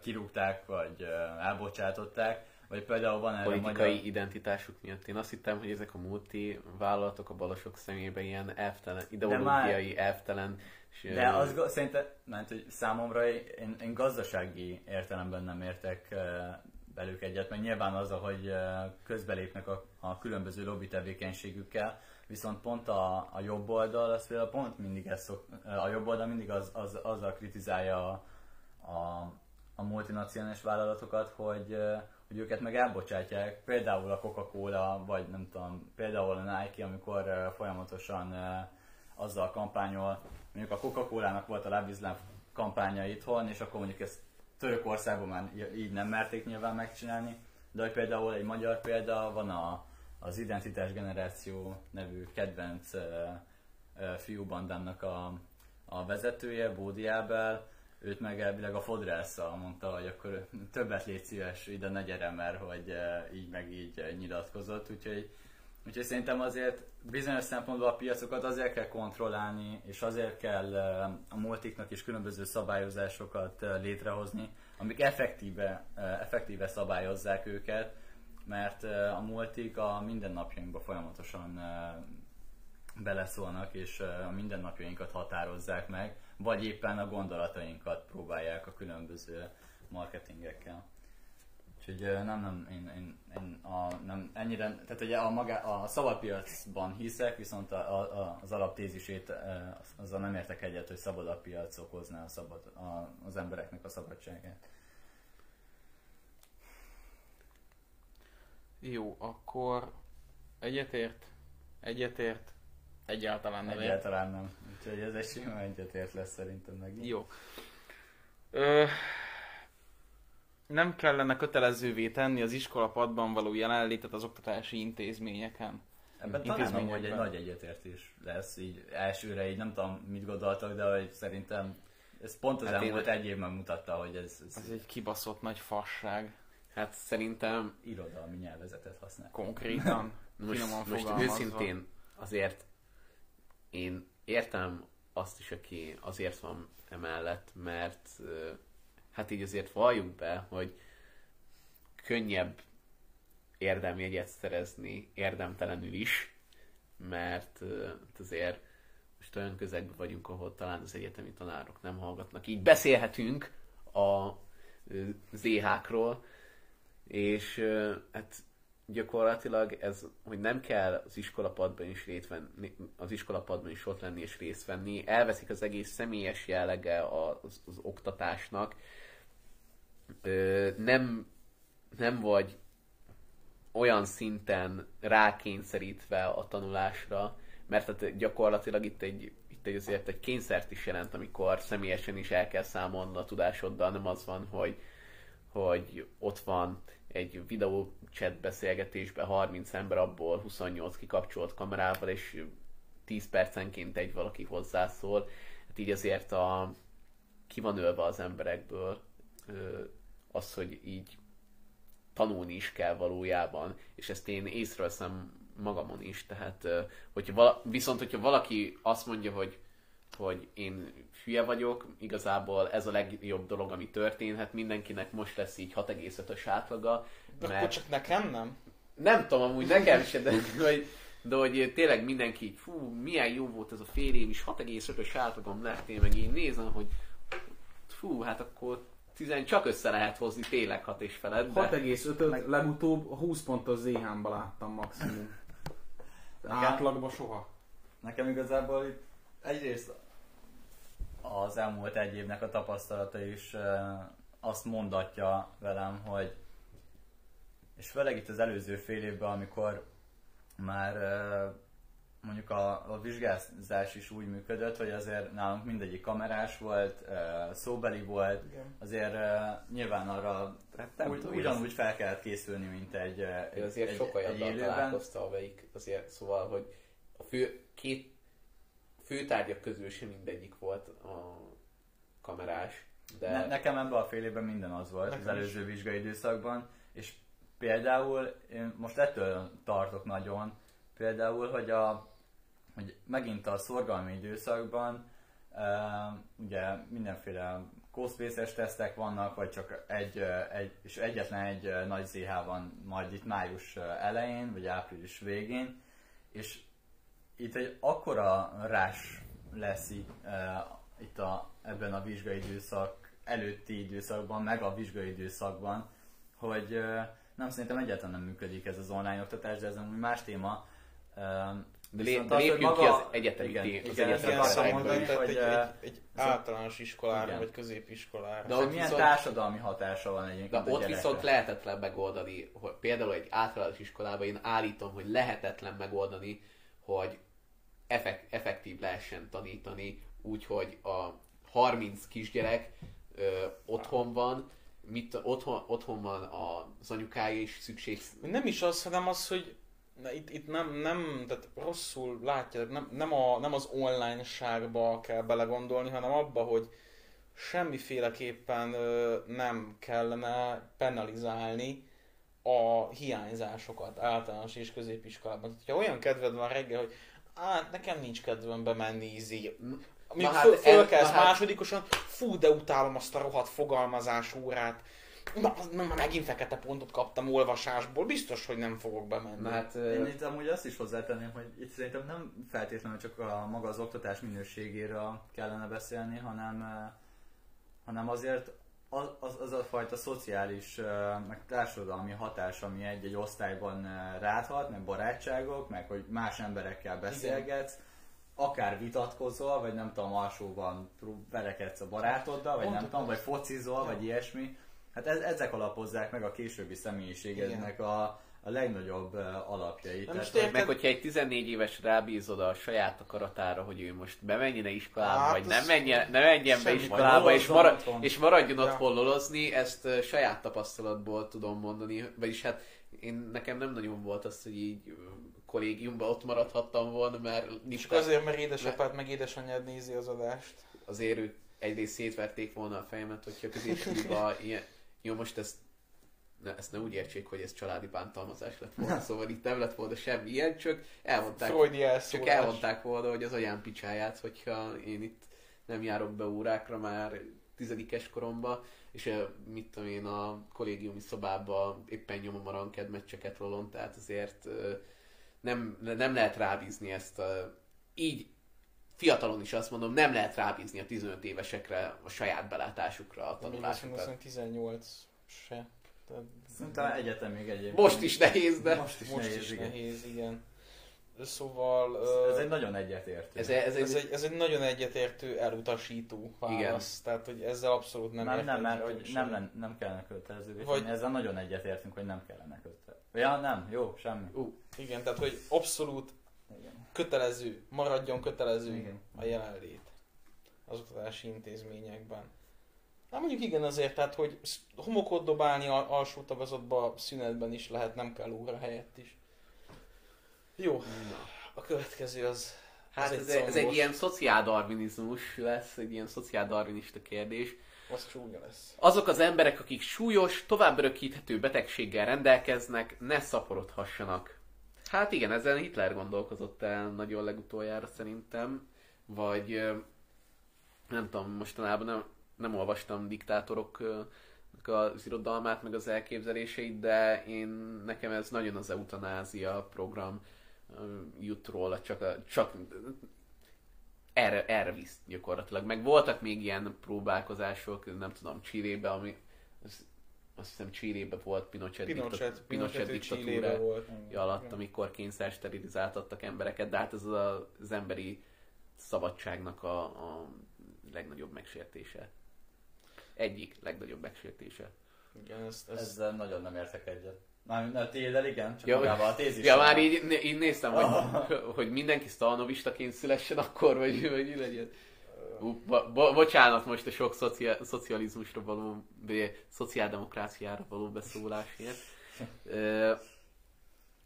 kirúgták, vagy elbocsátották, vagy például van erre politikai magyar... identitásuk miatt. Én azt hittem, hogy ezek a multi vállalatok a balosok szemében ilyen elvtelen, ideológiai elvtelen De az szerintem, mert hogy számomra én, én gazdasági értelemben nem értek velük egyet, meg nyilván az, hogy közbelépnek a, a különböző lobby tevékenységükkel, viszont pont a, a jobb oldal, az például pont mindig ez szok, a jobb oldal mindig az, az, azzal kritizálja a, a, a multinacionális vállalatokat, hogy, hogy őket meg elbocsátják, például a Coca-Cola, vagy nem tudom, például a Nike, amikor folyamatosan azzal kampányol, mondjuk a Coca-Cola-nak volt a Love kampánya itthon, és akkor mondjuk ezt Törökországban már így nem merték nyilván megcsinálni, de hogy például egy magyar példa van a, az Identitás Generáció nevű kedvenc uh, uh, fiúbandámnak a, a vezetője, Bódi Ábel, őt meg elvileg a fodrásszal mondta, hogy akkor többet légy szíves, ide ne gyere, mert hogy így meg így nyilatkozott, úgyhogy Úgyhogy szerintem azért bizonyos szempontból a piacokat azért kell kontrollálni, és azért kell a multiknak is különböző szabályozásokat eh, létrehozni, amik effektíve, effektíve szabályozzák őket, mert a multik a mindennapjainkba folyamatosan beleszólnak, és a mindennapjainkat határozzák meg, vagy éppen a gondolatainkat próbálják a különböző marketingekkel. Úgyhogy nem, nem, én, én, én nem, ennyire, tehát ugye a, maga, a szabadpiacban hiszek, viszont a, a, az alaptézisét azzal nem értek egyet, hogy szabad a piac okozná a szabad, a, az embereknek a szabadságát. Jó, akkor egyetért, egyetért, egyáltalán nem. Egyáltalán nem. Úgyhogy ez egy sima egyetért lesz szerintem meg. Jó. Ö, nem kellene kötelezővé tenni az iskolapadban való jelenlétet az oktatási intézményeken. Ebben talán hogy egy nagy egyetértés lesz, így elsőre így nem tudom mit gondoltak, de hogy szerintem ez pont az hát elmúlt egy évben mutatta, hogy ez, ez... Ez egy kibaszott nagy fasság. Hát szerintem... Irodalmi nyelvezetet használ. Konkrétan. (laughs) most, most őszintén azért én értem azt is, aki azért van emellett, mert hát így azért valljuk be, hogy könnyebb érdemjegyet szerezni érdemtelenül is, mert hát azért most olyan közegben vagyunk, ahol talán az egyetemi tanárok nem hallgatnak. Így beszélhetünk a ZH-król, és hát gyakorlatilag ez, hogy nem kell az iskolapadban is venni, az iskolapadban is ott lenni és részt venni, elveszik az egész személyes jellege az, az oktatásnak, ö, nem, nem vagy olyan szinten rákényszerítve a tanulásra, mert hát gyakorlatilag itt egy, itt egy azért egy kényszert is jelent, amikor személyesen is el kell számolni a tudásoddal, nem az van, hogy, hogy ott van egy videó chat beszélgetésben 30 ember, abból 28 kikapcsolt kamerával, és 10 percenként egy valaki hozzászól. Hát így azért a, ki van ölve az emberekből az, hogy így tanulni is kell valójában, és ezt én észreveszem magamon is, tehát hogyha vala, viszont hogyha valaki azt mondja, hogy hogy én hülye vagyok, igazából ez a legjobb dolog, ami történhet, mindenkinek most lesz így 6,5-ös átlaga. De mert... akkor csak nekem nem? Nem tudom, amúgy nekem sem, de hogy, de hogy tényleg mindenki így, fú, milyen jó volt ez a fél év is, 6,5-ös átlagom lett, én meg én nézem, hogy fú, hát akkor 10 csak össze lehet hozni tényleg 6 és felett. De... 6,5-öt meg... legutóbb 20 pontos ZH-ba láttam maximum. Átlagban soha. Nekem igazából itt egyrészt az elmúlt egy évnek a tapasztalata is azt mondatja velem, hogy és főleg itt az előző fél évben, amikor már mondjuk a, a vizsgázás is úgy működött, hogy azért nálunk mindegyik kamerás volt, szóbeli volt, Igen. azért nyilván arra hát úgy, ugyanúgy fel kellett készülni, mint egy, egy Azért egy, sok olyan találkozta, amelyik azért, szóval, hogy a fő, két főtárgyak közül sem mindegyik volt a kamerás. De... Ne, nekem ebben a fél évben minden az volt nekem az előző is. vizsgai időszakban, és például én most ettől tartok nagyon, például, hogy a hogy megint a szorgalmi időszakban ugye mindenféle cospace tesztek vannak, vagy csak egy, egy, és egyetlen egy nagy ZH van majd itt május elején, vagy április végén, és itt egy akkora rás lesz itt, a, ebben a vizsgai időszak előtti időszakban, meg a vizsgai időszakban, hogy nem szerintem egyáltalán nem működik ez az online oktatás, de ez amúgy más téma. De, lé, de lépjünk maga- ki az egyetemi igen, té- az igen, egyetemi osztályból mondani, hogy, egy, egy, egy általános iskolára, Igen. vagy középiskolára. De ott hogy milyen viszont- társadalmi hatása van egyébként De a ott gyerekre. viszont lehetetlen megoldani, hogy például egy általános iskolában én állítom, hogy lehetetlen megoldani, hogy effek- effektív lehessen tanítani, úgyhogy a 30 kisgyerek ö, otthon van, mit, otthon, otthon van az anyukája is szükség. Nem is az, hanem az, hogy na, itt, itt nem, nem, tehát rosszul látja, nem, nem, a, nem az online sárba kell belegondolni, hanem abba, hogy semmiféleképpen ö, nem kellene penalizálni a hiányzásokat általános és középiskolában. Tehát, ha olyan kedved van reggel, hogy hát nekem nincs kedvem bemenni ízi. Na hát fölkelsz hát- másodikosan, fú, de utálom azt a rohadt fogalmazás órát. Na, megint fekete pontot kaptam olvasásból, biztos, hogy nem fogok bemenni. Na hát, Én itt amúgy azt is hozzátenném, hogy itt szerintem nem feltétlenül csak a maga az oktatás minőségéről kellene beszélni, hanem, hanem azért az, az, az a fajta szociális, meg társadalmi hatás, ami egy-egy osztályban ráthat, meg barátságok, meg hogy más emberekkel beszélgetsz, akár vitatkozol, vagy nem tudom, alsóban verekedsz a barátoddal, vagy nem Pont tudom, vagy focizol, Ja. vagy ilyesmi. Hát ez, ezek alapozzák meg a későbbi személyiségednek a, a legnagyobb alapjait. Nem Tehát, tényleg- meg hogyha egy 14 éves rábízod a saját akaratára, hogy ő most bemenjen iskolába, Hát, vagy nem menjen, ne menjen be iskolába, és, marad, Otthon. és maradjon Ja. otthon lolozni, ezt saját tapasztalatból tudom mondani, vagyis hát én nekem nem nagyon volt az, hogy így kollégiumban ott maradhattam volna, mert Csak nincs azért, mert édesapád meg édesanyád nézi az adást. azért ők egyrészt szétverték volna a fejemet, hogyha középsuliba ilyen, jó most ezt ne, ezt ne úgy értsék, hogy ez családi bántalmazás lett volna, szóval itt nem lett volna semmi ilyen, csak elmondták, elszólás. csak elmondták volna, hogy az anyám picsáját, hogyha én itt nem járok be órákra már tizedikes koromba, és ö, mit tudom én a kollégiumi szobába éppen nyomom a ranked meccseket rolon, tehát azért ö, nem, nem lehet rábízni ezt a, így fiatalon is azt mondom, nem lehet rábízni a 15 évesekre a saját belátásukra a tanulásukat. hogy 18 se. Tehát Szerintem egyetem még egyébként. Most is nehéz, de Most is most nehéz, is igen. nehéz, igen. Szóval Ez ö, egy nagyon egyetértő. ez, ez, ez, ez, egy, ez egy nagyon egyetértő, elutasító válasz. Tehát, hogy ezzel abszolút nem nem, nem, mert hogy nem, len- nem kellene kötelezővé Vagy-. Ezzel nagyon egyetértünk, hogy nem kellene kötelező. Ja, nem, jó, semmi. Igen, tehát, hogy abszolút Igen. Kötelező, maradjon kötelező Igen. a jelenlét az oktatási intézményekben. Na mondjuk igen azért, tehát hogy homokot dobálni al- alsó tagozatba szünetben is lehet, nem kell óra helyett is. Jó, a következő az... hát az ez, ez egy ilyen szociáldarvinizmus lesz, egy ilyen szociáldarvinista kérdés. Az csúnya lesz. Azok az emberek, akik súlyos, tovább örökíthető betegséggel rendelkeznek, ne szaporodhassanak. Hát igen, ezen Hitler gondolkozott el nagyon legutoljára szerintem, vagy nem tudom, mostanában nem, nem olvastam diktátorok az irodalmát, meg az elképzeléseit, de én nekem ez nagyon az eutanázia program jut róla, csak, csak erre, erre visz gyakorlatilag. Meg voltak még ilyen próbálkozások, nem tudom, Csillébe, ami azt hiszem Csillébe volt Pinochet, Pinochet, diktat- Pinochet Pinochet diktatúra volt. alatt, amikor kényszer sterilizáltattak embereket, de hát ez az, az emberi szabadságnak a, a legnagyobb megsértése. Egyik legnagyobb megsértése. Igen, ez, ez, Ezzel nagyon nem értek egyet. Na, na tiéddel igen, csak Ja, magával a tézis. Ja, már így, így néztem, hogy, hogy mindenki sztalnovistaként szülessen akkor, vagy, vagy mi legyen. Bo- bo- bocsánat most a sok szocia- szocializmusra való, szociáldemokráciára való beszólásért.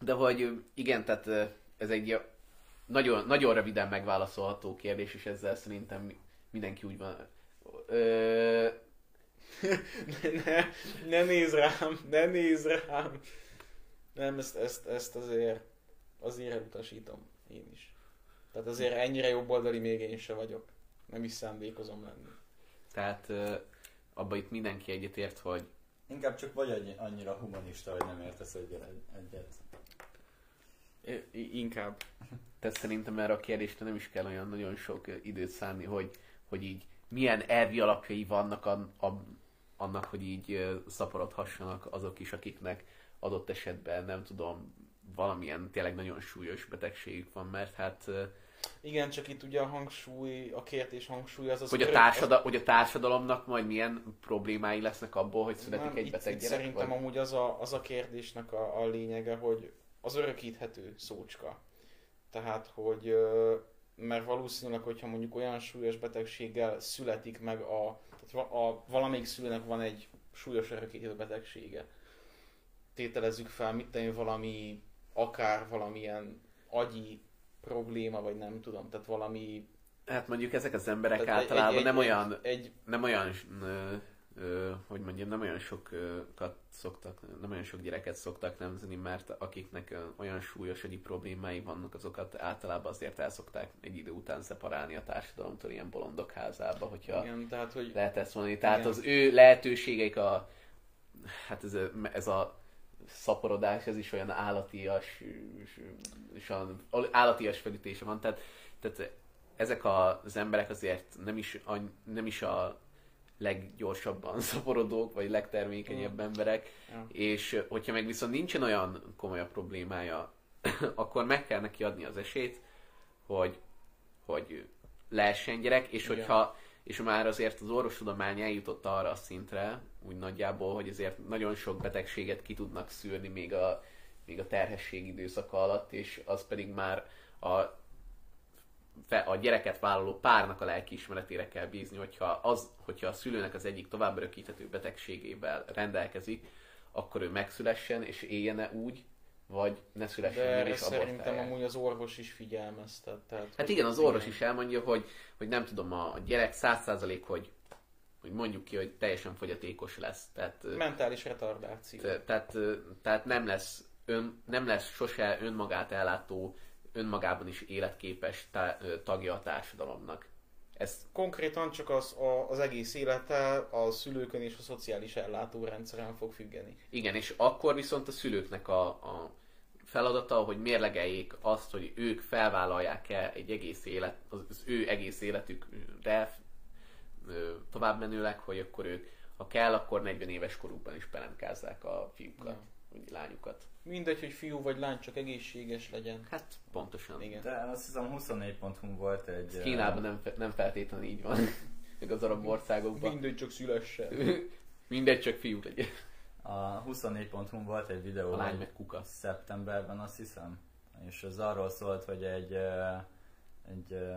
De hogy igen, tehát ez egy nagyon, nagyon röviden megválaszolható kérdés, és ezzel szerintem mi- mindenki úgy van. Ö, (laughs) ne, ne nézz rám, ne nézz rám. Nem, ezt, ezt, ezt azért, azért elutasítom én is. Tehát azért ennyire jobboldali még én se vagyok. Nem is szándékozom lenni. Tehát abba itt mindenki egyetért, hogy Inkább csak vagy annyi- annyira humanista, hogy nem értesz egyet. I- inkább. Tehát szerintem erre a kérdésre nem is kell olyan nagyon sok időt szánni, hogy hogy így milyen elvi alapjai vannak a, a, annak, hogy így szaporodhassanak azok is, akiknek adott esetben, nem tudom, valamilyen tényleg nagyon súlyos betegségük van, mert hát Igen, csak itt ugye a hangsúly, a kérdés hangsúly az az hogy, a társadal, hogy a társadalomnak majd milyen problémái lesznek abból, hogy születik Nem, egy itt, beteg itt gyerek? Szerintem vagy? amúgy az a, az a kérdésnek a, a lényege, hogy az örökíthető szócska. Tehát, hogy mert valószínűleg, hogyha mondjuk olyan súlyos betegséggel születik meg a, tehát a valamelyik szülőnek van egy súlyos örökítő betegsége. Tételezzük fel, mit tenni valami, akár valamilyen agyi probléma, vagy nem tudom, tehát valami... Hát mondjuk ezek az emberek tehát általában nem olyan Egy, egy, nem olyan, ö, ö, hogy mondjam, nem olyan sokat szoktak, nem olyan sok gyereket szoktak nemzeni, mert akiknek olyan súlyos agyi problémái vannak, azokat általában azért el szokták egy idő után szeparálni a társadalomtól ilyen bolondok házába, hogyha igen, tehát, hogy lehet ezt mondani. Tehát Igen. az ő lehetőségeik a, hát ez a, ez a szaporodás, ez is olyan állatias, és olyan állatias felütése van, tehát, tehát ezek az emberek azért nem is, any- nem is a leggyorsabban (laughs) szaporodók, vagy legtermékenyebb emberek, Ja. és hogyha meg viszont nincsen olyan komolyabb problémája, (clears throat) akkor meg kell neki adni az esélyt, hogy, hogy lehessen gyerek, és Igen. hogyha és már azért az orvostudomány eljutott arra a szintre, úgy nagyjából, hogy azért nagyon sok betegséget ki tudnak szűrni még a, még a terhesség időszaka alatt, és az pedig már a, a gyereket vállaló párnak a lelkiismeretére kell bízni, hogyha, az, hogyha a szülőnek az egyik tovább örökíthető betegségével rendelkezik, akkor ő megszülessen, és éljen úgy, vagy ne szülessen De erre és szerintem abortálják. amúgy az orvos is figyelmeztet. Tehát, Hát igen, az orvos is elmondja, hogy, hogy nem tudom, a gyerek 100% hogy, hogy mondjuk ki, hogy teljesen fogyatékos lesz. Tehát, Mentális retardáció. te- tehát, tehát nem lesz ön, nem lesz sose önmagát ellátó, önmagában is életképes tá- tagja a társadalomnak. Ez Konkrétan csak az, a, az egész élete a szülőkön és a szociális ellátórendszeren fog függeni. igen, és akkor viszont a szülőknek a, a feladata, hogy mérlegeljék azt, hogy ők felvállalják-e egy egész élet, az, az ő egész életükre tovább menőleg, hogy akkor ők, ha kell, akkor 40 éves korukban is pelentkázzák a fiúkat, Ja. Vagy lányokat. Mindegy, hogy fiú vagy lány, csak egészséges legyen. Hát pontosan. Igen. De azt hiszem 24.hu volt egy... Ez Kínában nem, fe- nem feltétlenül így van, (laughs) meg az arab országokban. Mindegy, csak szülessen. (laughs) Mindegy, csak fiú legyen. A 24.hu volt egy videó, A lány meg kuka. szeptemberben azt hiszem, és az arról szólt, hogy egy, egy, ö,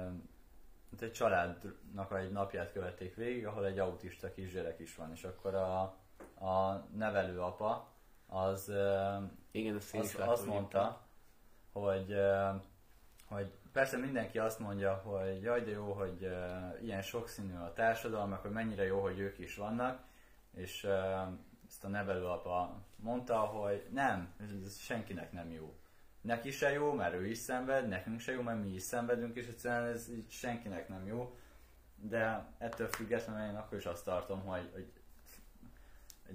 hát egy családnak egy napját követték végig, ahol egy autista kisgyerek is van, és akkor a, a nevelőapa az, Igen, az, láttam azt mondta, hogy, hogy persze mindenki azt mondja, hogy jaj, de jó, hogy ilyen sokszínű a társadalom, hogy mennyire jó, hogy ők is vannak, és ezt a nevelőapa mondta, hogy nem, ez, senkinek nem jó. Neki se jó, mert ő is szenved, nekünk se jó, mert mi is szenvedünk, és egyszerűen ez így senkinek nem jó. De ettől függetlenül én akkor is azt tartom, hogy, hogy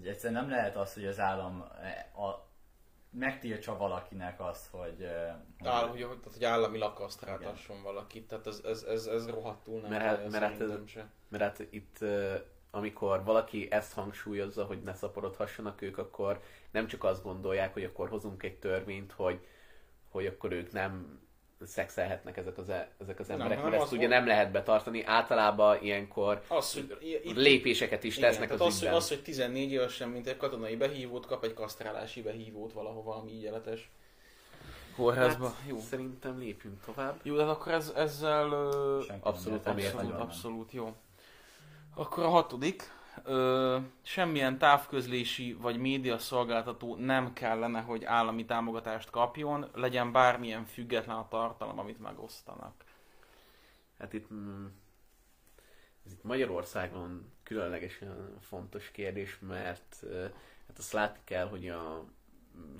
egyszerűen nem lehet az, hogy az állam eh, a, megtiltsa valakinek azt, hogy... eh, Áll, hogy, tehát, hogy állami lakaszt rátasson valakit, tehát ez, ez, ez, ez rohadtul nem Mert kell, hát- mert hát. Mert hát itt, ö, amikor valaki ezt hangsúlyozza, hogy ne szaporodhassanak ők, akkor nem csak azt gondolják, hogy akkor hozunk egy törvényt, hogy, hogy akkor ők nem szexelhetnek ezek az, e- ezek az Nem, emberek, hanem mert ezt ugye van- nem lehet betartani. Általában ilyenkor Az, hogy itt, lépéseket is igen, tesznek az az, hogy, ügyben. az, hogy 14 évesen, mint egy katonai behívót kap, egy kasztrálási behívót valahova, ami ígyeletes. Kórházba. Hát, jó. Szerintem lépjünk tovább. Jó, de akkor ez, ezzel senki abszolút nem nem abszolút, abszolút jó. Akkor a hatodik. Ö, semmilyen távközlési vagy média szolgáltató nem kellene, hogy állami támogatást kapjon, legyen bármilyen független a tartalom, amit megosztanak. Hát itt, mm, ez itt Magyarországon különlegesen fontos kérdés, mert hát azt látni kell, hogy a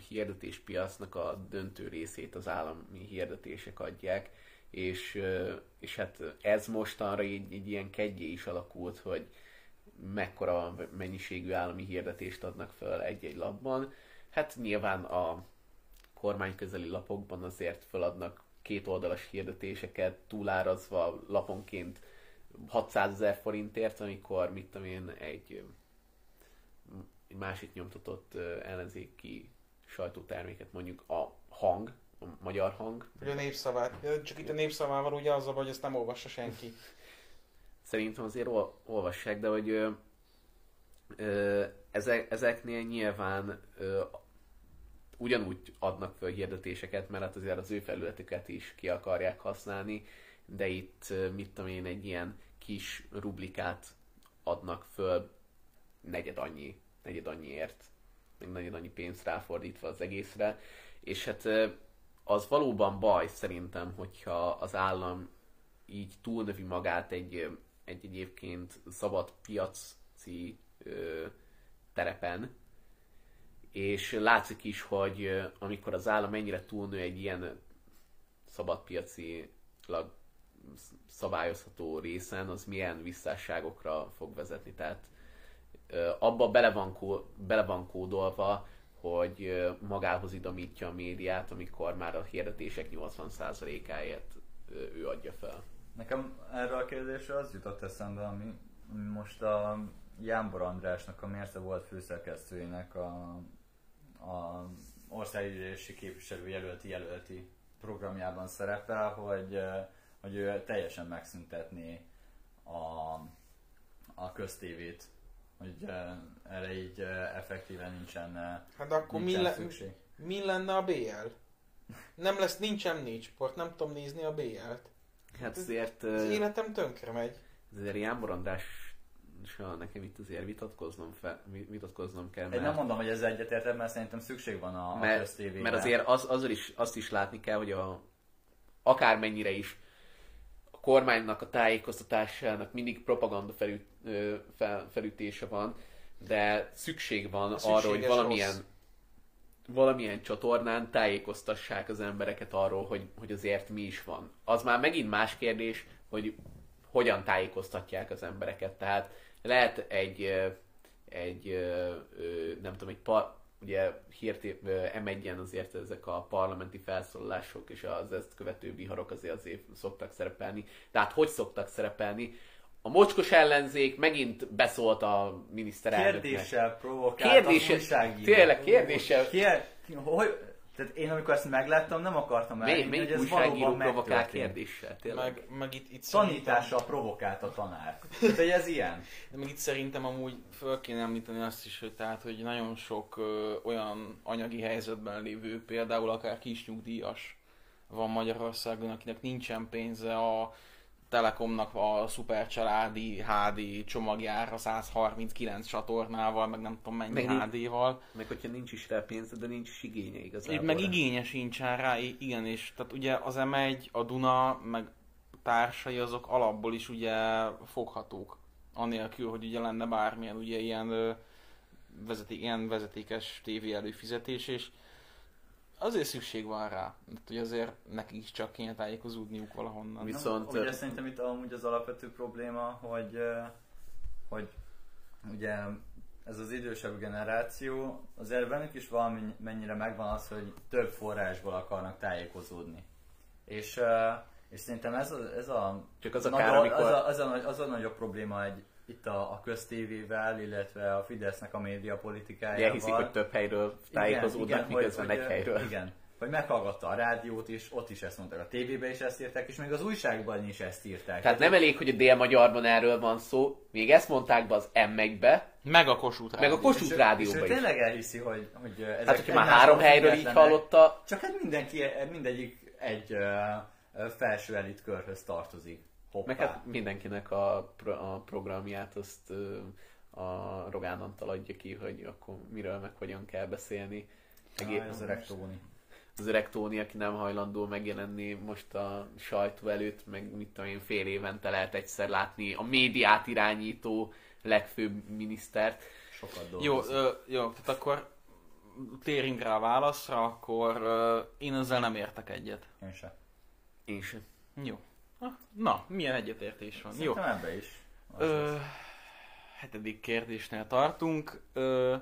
hirdetéspiacnak a döntő részét az állami hirdetések adják, és, és hát ez mostanra így, így ilyen kegyé is alakult, hogy mekkora mennyiségű állami hirdetést adnak fel egy-egy lapban. Hát nyilván a kormányközeli lapokban azért feladnak két oldalas hirdetéseket túlárazva laponként 600 ezer forintért, amikor, mit tudom én, egy, egy másik nyomtatott ellenzéki sajtóterméket, mondjuk a hang, a magyar hang. Vagy a népszavát. Csak itt a népszavával ugye az a hogy ezt nem olvassa senki. Szerintem azért ol- olvassák, de hogy ö, ö, ezek, ezeknél nyilván ö, ugyanúgy adnak föl hirdetéseket, mert hát azért az ő felületüket is ki akarják használni, de itt, mit tudom én, egy ilyen kis rublikát adnak föl negyed annyi, negyed annyiért, meg negyed annyi pénzt ráfordítva az egészre, és hát az valóban baj szerintem, hogyha az állam így túlnövi magát egy, egy egyébként szabad piaci ö, terepen, és látszik is, hogy amikor az állam ennyire túlnő egy ilyen szabadpiacilag szabályozható részen, az milyen visszásságokra fog vezetni. Tehát abba bele van, kó, bele van kódolva, hogy magához idomítja a médiát, amikor már a hirdetések 80%-áért ő adja fel. Nekem erre a kérdésre az jutott eszembe, ami, most a Jánbor Andrásnak, a Mérce volt főszerkesztőjének a a országgyűlési képviselő jelölti jelölti programjában szerepel, hogy, hogy ő teljesen megszüntetné a, a köztévét, hogy erre így effektíven nincsen Hát akkor nincsen mi, le, szükség. mi lenne a BL? Nem lesz, nincsen négy sport, nem tudom nézni a BL-t. Hát azért... Az életem tönkre megy. Azért Jánbor András és nekem itt azért vitatkoznom, fe, vitatkoznom kell. Mert... Én nem mondom, hogy ez egyetértem, mert szerintem szükség van a, mert, a köztévére. Mert azért az, azzal is, azt is látni kell, hogy a, akármennyire is a kormánynak a tájékoztatásának mindig propaganda felüt, fel, felütése van, de szükség van arra, hogy valamilyen rossz. Valamilyen csatornán tájékoztassák az embereket arról, hogy, hogy azért mi is van. Az már megint más kérdés, hogy hogyan tájékoztatják az embereket. Tehát lehet egy, egy nem tudom, egy par, ugye hírt M1-en azért ezek a parlamenti felszólalások és az ezt követő viharok azért azért szoktak szerepelni. Tehát hogy szoktak szerepelni? A mocskos ellenzék megint beszólt a miniszterelnöknek. Kérdéssel provokált Kérdése, Tényleg, kérdéssel. Kér, hogy, tehát én amikor ezt megláttam, nem akartam elhinni, hogy ez valóban provokál kérdéssel, tényleg. Meg, meg itt, itt Tanítással szerintem... provokált a tanár. (laughs) Tehát, hogy ez ilyen. De meg itt szerintem amúgy föl kéne említeni azt is, hogy tehát, hogy nagyon sok ö, olyan anyagi helyzetben lévő, például akár kisnyugdíjas van Magyarországon, akinek nincsen pénze a Telekomnak a szuper családi HD csomagjára 139 csatornával, meg nem tudom mennyi meg HD-val. Meg hogyha nincs is rá pénze, de nincs is igénye igazából. Meg igénye sincsen rá, igen, és tehát ugye az M1, a Duna, meg társai azok alapból is ugye foghatók. Anélkül, hogy ugye lenne bármilyen ugye ilyen, vezeték, ilyen vezetékes tévé előfizetés, és azért szükség van rá. De hogy azért nekik is csak kéne tájékozódniuk valahonnan. Viszont... ugye szerintem itt amúgy az alapvető probléma, hogy, hogy ugye ez az idősebb generáció, azért bennük is valamennyire megvan az, hogy több forrásból akarnak tájékozódni. És, és szerintem ez a, ez a, Csak az a, kár, nagy, amikor... az, a, az, a, az a nagyobb probléma egy, itt a, a köztévével, illetve a Fidesznek a médiapolitikájával. Igen, hiszik, hogy több helyről tájékozódnak, igen, igen, miközben hogy, egy helyről. Igen, vagy meghallgatta a rádiót is, ott is ezt mondták, a tévében is ezt írták, és még az újságban is ezt írták. Tehát nem elég, hogy a Dél-Magyarban erről van szó, még ezt mondták be az M-be, meg a Kossuth Meg a Kossuth és rádióban és ő tényleg elhiszi, hogy, hogy ezek Hát, hogyha már három helyről így hallotta... Csak hát mindenki, mindegyik egy uh, felső elit körhöz tartozik. Hoppá. Meg hát mindenkinek a, a programját azt a Rogán Antal adja ki, hogy akkor miről meg hogyan kell beszélni. Meg ah, az öreg Tóni. Az öreg Tóni, aki nem hajlandó megjelenni most a sajtó előtt, meg mit tudom én, fél évente lehet egyszer látni a médiát irányító legfőbb minisztert. Sokat Jó, ö, jó, tehát akkor térjünk rá a válaszra, akkor ö, én ezzel nem értek egyet. Én sem. Én sem. Jó. Na, milyen egyetértés van? Szerintem Jó. ebbe is. Ö, hetedik kérdésnél tartunk. Ö,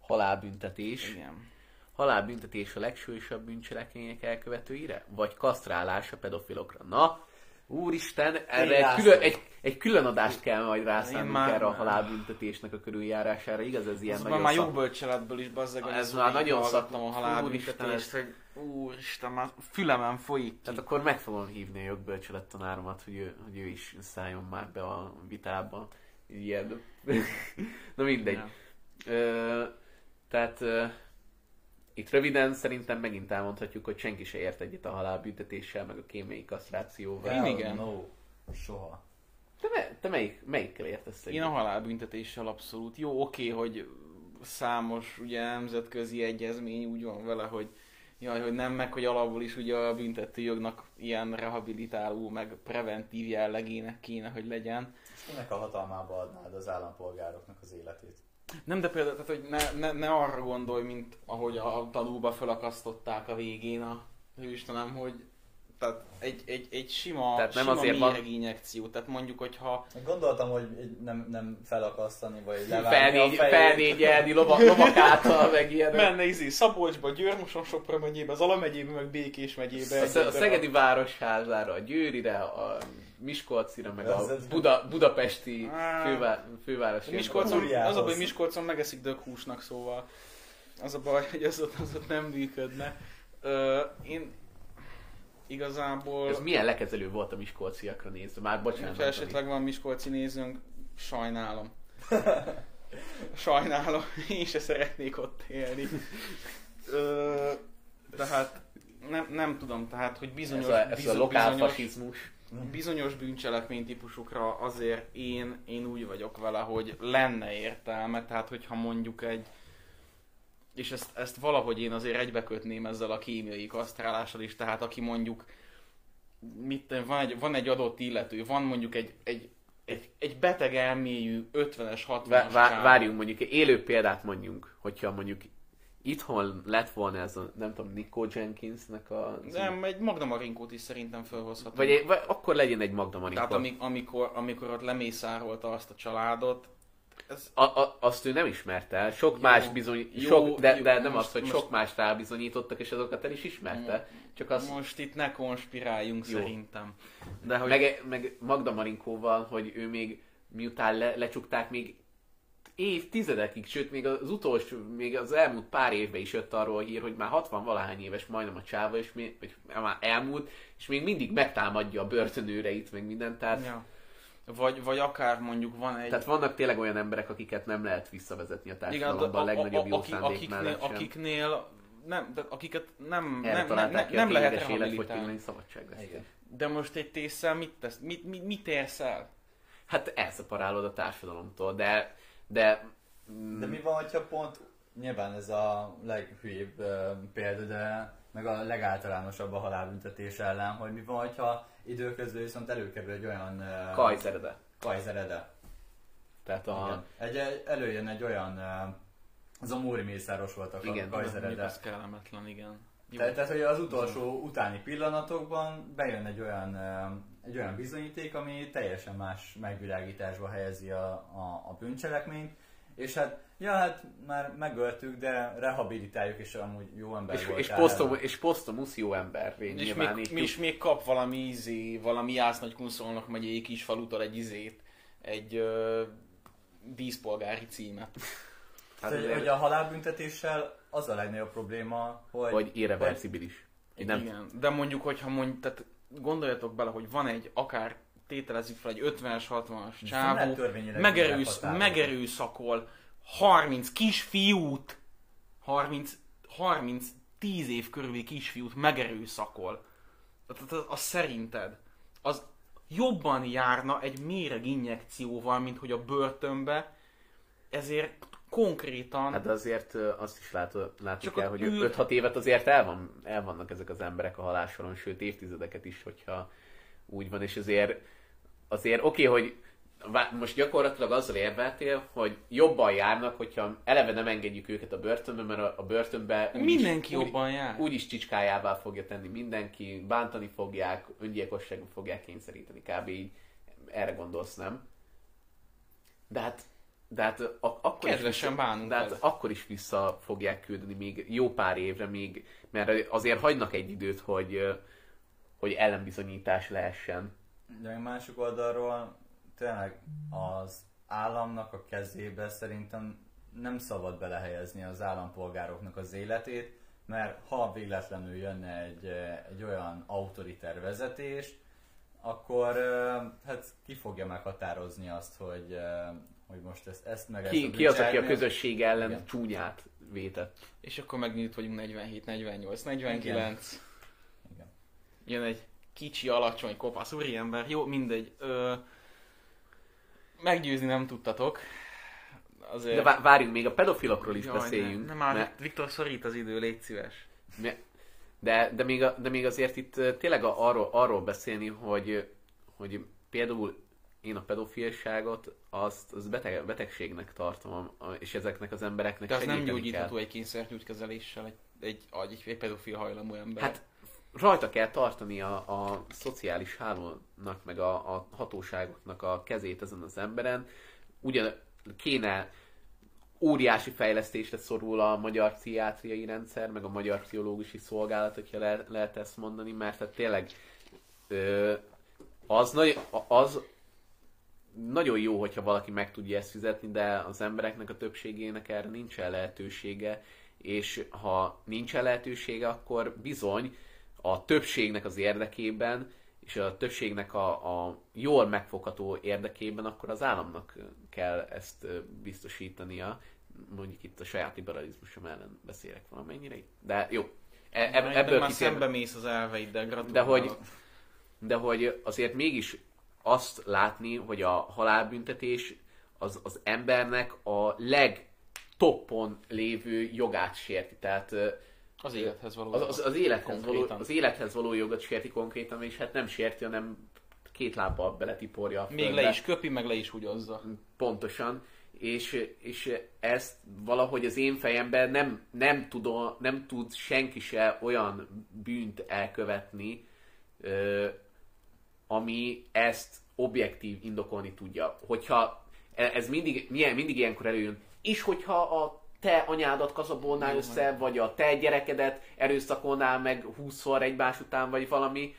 halálbüntetés. Igen. Halálbüntetés a legsúlyosabb bűncselekmények elkövetőire? Vagy kasztrálás a pedofilokra? Na, úristen, erre egy külön, egy, egy külön adást kell majd rászánnunk már- erre a halálbüntetésnek a körüljárására. Igaz, ez ilyen Ez nagyon már szak- jogbölcseletből is bazzeg, Ez már nagyon hallgattam szak- a halálbüntetést, Úristen, hogy úristen, már fülemen folyik. Tehát akkor meg fogom hívni a jogbölcselet tanáromat, hogy ő, hogy ő is szálljon már be a vitába. Ilyen. Na mindegy. Ja. Ö, tehát ö, itt röviden szerintem megint elmondhatjuk, hogy senki se ért egyet a halálbüntetéssel, meg a kémiai kasztrációval. Én igen. No, soha. Te, me, te melyik, melyikkel értesz Én egyet? a halálbüntetéssel abszolút. Jó, oké, hogy számos ugye nemzetközi egyezmény úgy van vele, hogy jaj, hogy nem meg, hogy alapból is ugye a büntetőjognak ilyen rehabilitáló, meg preventív jellegének kéne, hogy legyen. Minek a hatalmába adnád az állampolgároknak az életét? Nem, de például, tehát, hogy ne, ne, ne arra gondolj, mint ahogy a tanúba felakasztották a végén a hőstenem, hogy tehát egy, egy, egy sima, Tehát nem sima azért van- méreginjekció. Tehát mondjuk, hogyha Gondoltam, hogy nem, nem felakasztani, vagy levágni a Felnégy, fejét. felnégyelni lovak, lovak által, meg ilyenek. menne izé Szabolcsba, Győr, Sopron megyébe, Zala megyébe, meg Békés megyébe. A, a Szegedi Városházára, a Győrire, a Miskolcira, meg a Buda, budapesti fővá, fővárosi. Miskolcon, az a baj, hogy Miskolcon megeszik döghúsnak, szóval az a baj, hogy az ott, az ott nem működne. Ö, én igazából, Ez milyen lekezelő volt a miskolciakra nézve, már bocsánat. ha esetleg van Miskolci nézőnk, sajnálom. (laughs) Sajnálom, én se szeretnék ott élni. Ö, tehát nem, nem tudom, tehát, hogy bizonyos, ez a, ez a bizonyos, lokál bizonyos, fasizmus. bizonyos bűncselekmény típusukra azért én, én úgy vagyok vele, hogy lenne értelme, tehát hogyha mondjuk egy és ezt, ezt valahogy én azért egybekötném ezzel a kémiai kasztrálással is, tehát aki mondjuk mit, van, egy, van egy adott illető, van mondjuk egy, egy, egy, egy beteg elmélyű 50-es, 60-as Vá- vá- várjunk mondjuk, élő példát mondjunk, hogyha mondjuk itthon lett volna ez a, nem tudom, Nico Jenkinsnek a... Nem, egy Magda Marinkót is szerintem felhozhatunk. Vagy, vagy akkor legyen egy Magda Marinkó. Tehát ami, amikor, amikor ott lemészárolta azt a családot, ez A, a, azt ő nem ismerte el, sok Jó, más bizony, jó, sok, de, jó, de nem most- az, hogy most- sok más rábizonyítottak, és azokat el is ismerte. Csak az, Most itt ne konspiráljunk Jó. szerintem. De hogy meg, meg Magda Marinkóval, hogy ő még miután le, lecsukták, még évtizedekig, sőt még az utolsó, még az elmúlt pár évben is jött arról a hír, hogy már 60 valahány éves majdnem a csáva, és még, vagy már elmúlt, és még mindig megtámadja a börtönőreit, meg mindent, tehát, ja. Vagy, vagy akár mondjuk van egy... tehát vannak tényleg olyan emberek, akiket nem lehet visszavezetni a igen, társadalomban a, legnagyobb jó akik- szándék akiknél, akiknél nem, de akiket nem, nem, nem, nem, nem a lehet rehabilitálni. Igen. De most egy tésszel mit tesz? Mit, mit, mit érsz el? Hát elszeparálod a társadalomtól, de, de, mm, De mi van, hogyha pont, nyilván ez a leghülyébb ö, példa, de meg a legáltalánosabb a halálbüntetés ellen, hogy mi van, hogyha időközben viszont előkerül egy olyan uh, kajzerede. kajzerede. Tehát a, Igen. Egy, előjön egy olyan, uh, az a Móri Mészáros volt a Igen. Igen, Mondjuk kajzerede. az kellemetlen, igen. Jó. Tehát, tehát, hogy az utolsó utáni pillanatokban bejön egy olyan, egy olyan bizonyíték, ami teljesen más megvilágításba helyezi a, a, a bűncselekményt, és hát, ja, hát már megöltük, de rehabilitáljuk, és amúgy jó ember és, volt. és, posztom, és posztomusz jó ember, és még, nyilvánítjuk. és még kap valami izé, valami Jász Nagy Kunszolnak megyei kis falutól egy izét, egy ö, díszpolgári címet. Hát Tehát, hogy, hogy a halálbüntetéssel az a legnagyobb probléma, hogy, Vagy irreversibilis. Én nem, Igen, de mondjuk, hogyha mondjuk, tehát gondoljatok bele, hogy van egy, akár tételezzük fel egy 50-es, 60-as nem lehet csávó, megerősz, megerőszakol 30 kisfiút, 30, 30 10 év körüli kisfiút megerőszakol. Tehát az, az szerinted, az jobban járna egy méreg injekcióval, mint hogy a börtönbe, ezért konkrétan... Hát azért azt is lát, látni kell, hogy ül- 5-6 évet azért el, van, el vannak ezek az emberek a halálsoron, sőt évtizedeket is, hogyha úgy van, és azért, azért oké, okay, hogy most gyakorlatilag azzal érveltél, hogy jobban járnak, hogyha eleve nem engedjük őket a börtönbe, mert a, a börtönbe Mindenki úgy- jobban jár. úgyis csicskájává fogja tenni mindenki, bántani fogják, öngyilkosságba fogják kényszeríteni, kb. így erre gondolsz, nem? De hát, de hát a, akkor, is vissza, bánunk de hát akkor is vissza fogják küldeni még jó pár évre, még, mert azért hagynak egy időt, hogy, hogy ellenbizonyítás lehessen. De a másik oldalról tényleg az államnak a kezébe szerintem nem szabad belehelyezni az állampolgároknak az életét, mert ha véletlenül jönne egy, egy olyan autoriter vezetés, akkor hát ki fogja meghatározni azt, hogy, hogy most ezt, ezt meg ki, ezt ki az, aki a közösség ellen Igen. csúnyát vétett. És akkor megint vagyunk 47, 48, 49. Igen. Igen. Jön egy kicsi, alacsony, kopasz úriember. Jó, mindegy. Ö, meggyőzni nem tudtatok. Azért... De várjunk, még a pedofilokról is Jaj, beszéljünk. Nem már mert... Viktor szorít az idő, légy szíves. De, de, még, de még azért itt tényleg arról, arról beszélni, hogy, hogy például én a pedofilságot azt, az beteg, betegségnek tartom, és ezeknek az embereknek De az nem gyógyítható kell. egy kényszergyógykezeléssel egy, egy, egy, egy pedofil hajlamú ember. Hát rajta kell tartani a, a szociális hálónak, meg a, a hatóságoknak a kezét ezen az emberen. Ugyan kéne óriási fejlesztésre szorul a magyar pszichiátriai rendszer, meg a magyar pszichológusi szolgálat, hogyha le, lehet ezt mondani, mert hát tényleg ö, az, nagy, az nagyon jó, hogyha valaki meg tudja ezt fizetni, de az embereknek a többségének erre nincsen lehetősége, és ha nincsen lehetősége, akkor bizony a többségnek az érdekében, és a többségnek a, a jól megfogható érdekében, akkor az államnak kell ezt biztosítania. Mondjuk itt a saját liberalizmusom ellen beszélek valamennyire. De jó, e, eb, ebből már kitérve... szembe mész az elveiddel, gratulálok. De hogy, de hogy azért mégis azt látni, hogy a halálbüntetés az, az embernek a legtoppon lévő jogát sérti. Tehát az élethez való az, az, az, élethez való, az élethez való jogot sérti konkrétan, és hát nem sérti, hanem két lábbal beletiporja a Még le is köpi, meg le is húgyozza. Pontosan. És, és ezt valahogy az én fejemben nem, nem, tudom, nem tud senki se olyan bűnt elkövetni, ami ezt objektív indokolni tudja. Hogyha e, ez mindig, milyen, mindig ilyenkor előjön, és hogyha a te anyádat kaszabolnál Jó, össze, vagy. vagy a te gyerekedet erőszakolnál meg 20-szor egymás után, vagy valami,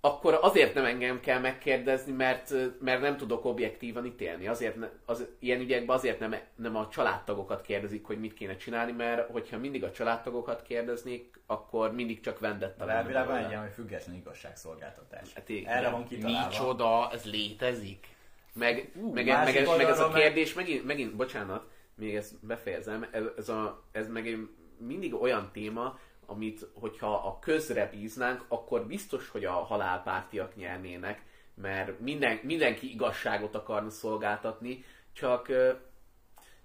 akkor azért nem engem kell megkérdezni, mert, mert nem tudok objektívan ítélni. Azért ne, az, ilyen ügyekben azért nem, nem a családtagokat kérdezik, hogy mit kéne csinálni, mert hogyha mindig a családtagokat kérdeznék, akkor mindig csak vendetta. De elvileg van egy ilyen, hogy független igazságszolgáltatás. Hát így, Erre van kitalálva. Micsoda, ez létezik. Meg, uh, meg, meg, meg, meg ez a kérdés, meg... megint, megint, bocsánat, még ezt befejezem, ez, a, ez meg mindig olyan téma, amit, hogyha a közre bíznánk, akkor biztos, hogy a halálpártiak nyernének, mert minden, mindenki igazságot akarna szolgáltatni, csak,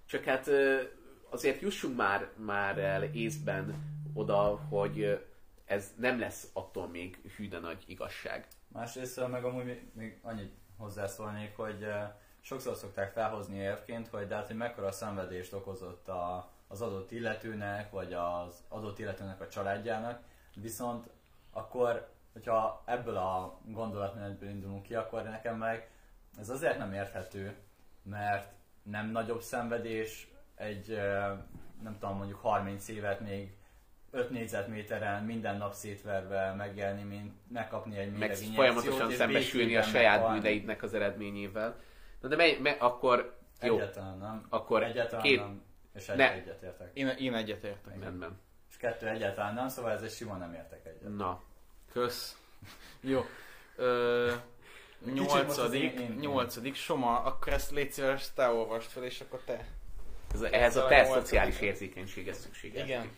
csak hát azért jussunk már, már el észben oda, hogy ez nem lesz attól még hűde nagy igazság. Másrészt meg amúgy még, még annyit hozzászólnék, hogy sokszor szokták felhozni érvként, hogy de hát, hogy mekkora szenvedést okozott a, az adott illetőnek, vagy az adott illetőnek a családjának, viszont akkor, hogyha ebből a gondolatmenetből indulunk ki, akkor nekem meg ez azért nem érthető, mert nem nagyobb szenvedés egy, nem tudom, mondjuk 30 évet még 5 négyzetméteren minden nap szétverve megjelni, mint megkapni egy Meg folyamatosan szembesülni a saját bűneidnek az eredményével. Na de mely, mely, akkor jó. Egyáltalán nem. Akkor Egyáltalán két... nem. És egy, ne. egyetértek. Én, én egyetértek. Rendben. És kettő egyáltalán nem, szóval ez egy sima nem értek egyet. Na. Kösz. (laughs) Jó. Ö, nyolcadik, én, én, nyolcadik, Soma, akkor ezt légy szíves, te olvast fel, és akkor te. Ez a, ehhez a te szociális érzékenysége szükséges. Igen.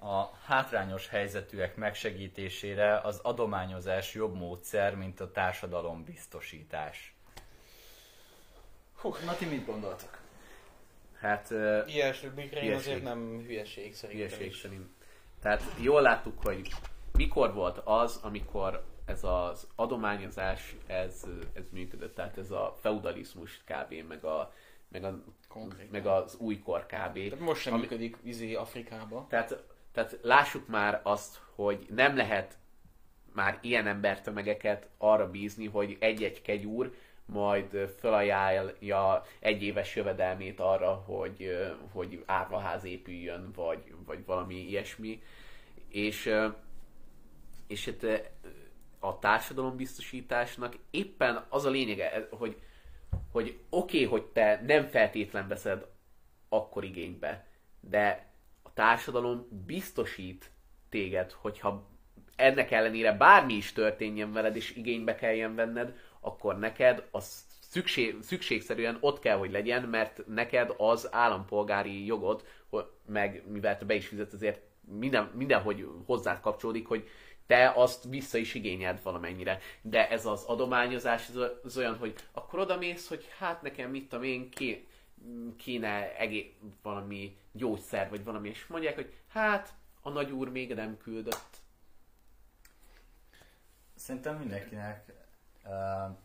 A hátrányos helyzetűek megsegítésére az adományozás jobb módszer, mint a társadalom biztosítás. Hú, na ti mit gondoltak? Hát... Uh, Ilyesmikre azért nem hülyeség szerintem Hülyeség szerint. Tehát jól láttuk, hogy mikor volt az, amikor ez az adományozás, ez, ez működött. Tehát ez a feudalizmus kb. meg a meg, a, meg az újkor kb. Tehát most sem ami, működik izé Afrikába. Tehát, tehát lássuk már azt, hogy nem lehet már ilyen embertömegeket arra bízni, hogy egy-egy kegyúr majd felajánlja egy éves jövedelmét arra, hogy, hogy árvaház épüljön, vagy, vagy valami ilyesmi. És, és hát a társadalombiztosításnak éppen az a lényege, hogy, hogy oké, okay, hogy te nem feltétlen veszed akkor igénybe, de a társadalom biztosít téged, hogyha ennek ellenére bármi is történjen veled, és igénybe kelljen venned, akkor neked az szükség, szükségszerűen ott kell, hogy legyen, mert neked az állampolgári jogod, meg mivel te be is fizetsz, azért minden, mindenhogy hozzád kapcsolódik, hogy te azt vissza is igényeld valamennyire. De ez az adományozás, ez az olyan, hogy akkor odamész, hogy hát nekem mit tudom én, ki, kéne egé- valami gyógyszer, vagy valami, és mondják, hogy hát a nagy úr még nem küldött. Szerintem mindenkinek uh,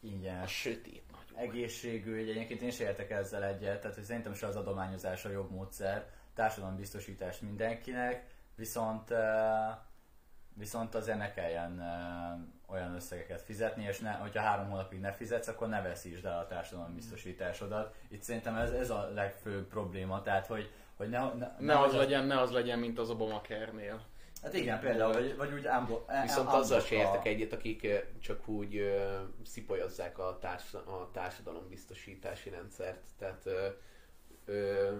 ingyenes A sötét nagy egészségügy, egyébként én is értek ezzel egyet, tehát hogy szerintem se az adományozás a jobb módszer, társadalombiztosítás mindenkinek, viszont uh, viszont azért ne kelljen uh, olyan összegeket fizetni, és ne, hogyha három hónapig ne fizetsz, akkor ne veszítsd el a társadalombiztosításodat. Itt szerintem ez, ez a legfőbb probléma, tehát hogy, hogy ne, ne, Ne az legyen, ne az legyen, mint az Obamacare-nél. Hát igen, például, vagy, vagy úgy ámbo, Viszont ámbo- azzal se a- értek egyet, akik csak úgy ö, szipolyozzák a, társ, a társadalombiztosítási rendszert. Tehát ö, ö,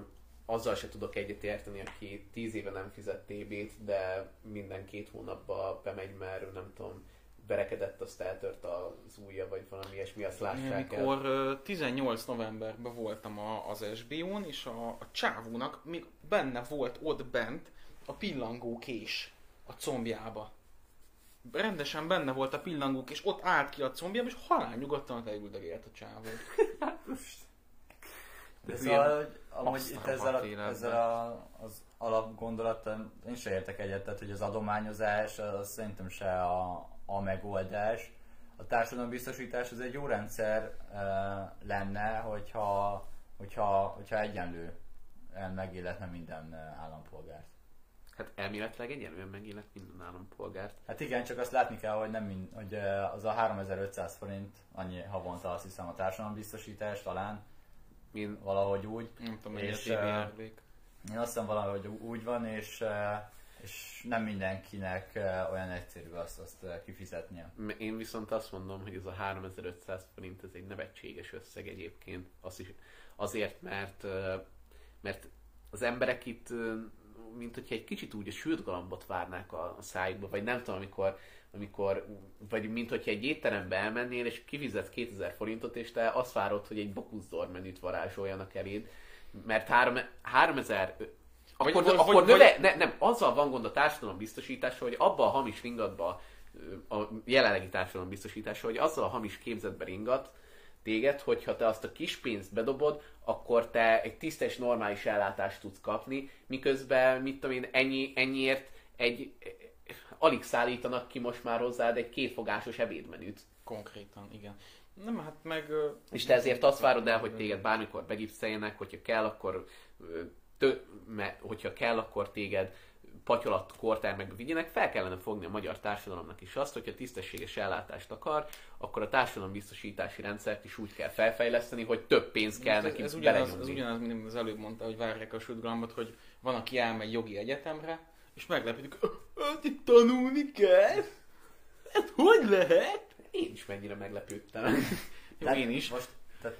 azzal se tudok egyet érteni, aki tíz éve nem fizet TB-t, de minden két hónapban bemegy, mert nem tudom, verekedett, azt eltört az ujja, vagy valami ilyesmi, azt lássák el. Amikor ö, 18 novemberben voltam a, az SBO-n, és a, a csávónak még benne volt ott bent a pillangó kés a combjába. Rendesen benne volt a pillangók, és ott állt ki a combjába, és halál nyugodtan elüldögélt a csávó. (laughs) De Ez szóval, hogy amúgy itt ezzel, a, ezzel a, az alapgondolattal én sem értek egyet, tehát hogy az adományozás az szerintem se a, a megoldás. A társadalombiztosítás az egy jó rendszer uh, lenne, hogyha, hogyha, hogyha egyenlő megilletne minden uh, állampolgárt. Hát elméletileg egyenlően megillet minden állampolgárt. Hát igen, csak azt látni kell, hogy, nem mind, hogy uh, az a 3500 forint, annyi havonta azt hiszem a társadalombiztosítás talán, Én valahogy úgy. Nem tudom, hogy És, a ö, TBRV-k. Én azt hiszem valahogy úgy van, és, eh, és nem mindenkinek eh, olyan egyszerű azt, azt eh, kifizetnie. Én viszont azt mondom, hogy ez a 3500 forint ez egy nevetséges összeg egyébként. Azt is, azért, mert, mert az emberek itt, mint hogyha egy kicsit úgy a sült galambot várnák a, a szájukba, vagy nem tudom, amikor, amikor vagy mint hogyha egy étterembe elmennél, és kifizetsz 2000 forintot, és te azt várod, hogy egy bokuzdor menüt varázsoljanak eléd, mert három- 3000 Vagy- akkor, vagy- akkor vagy- növe, ne, nem, azzal van gond a társadalom biztosítása, hogy abba a hamis ringatba, a jelenlegi társadalom biztosítása, hogy azzal a hamis képzetbe ringat téged, hogyha te azt a kis pénzt bedobod, akkor te egy tisztes, normális ellátást tudsz kapni, miközben, mit tudom én, ennyi, ennyiért egy, alig szállítanak ki most már hozzád egy kétfogásos ebédmenüt. Konkrétan, igen. Nem, hát meg... És te ezért azt várod el, hogy téged bármikor begipszeljenek, hogyha kell, akkor tö, me, hogyha kell, akkor téged patyolat kortermekbe vigyenek, fel kellene fogni a magyar társadalomnak is azt, hogyha tisztességes ellátást akar, akkor a társadalombiztosítási rendszert is úgy kell felfejleszteni, hogy több pénz kell ez, neki ez, ugyanaz, ez ugyanaz, mint az előbb mondta, hogy várják a sütgalmat, hogy van, aki elmegy jogi egyetemre, és meglepődik, itt tanulni kell? Hát hogy lehet? Én is mennyire meglepődtem. (laughs) Jó, én is. Most, tehát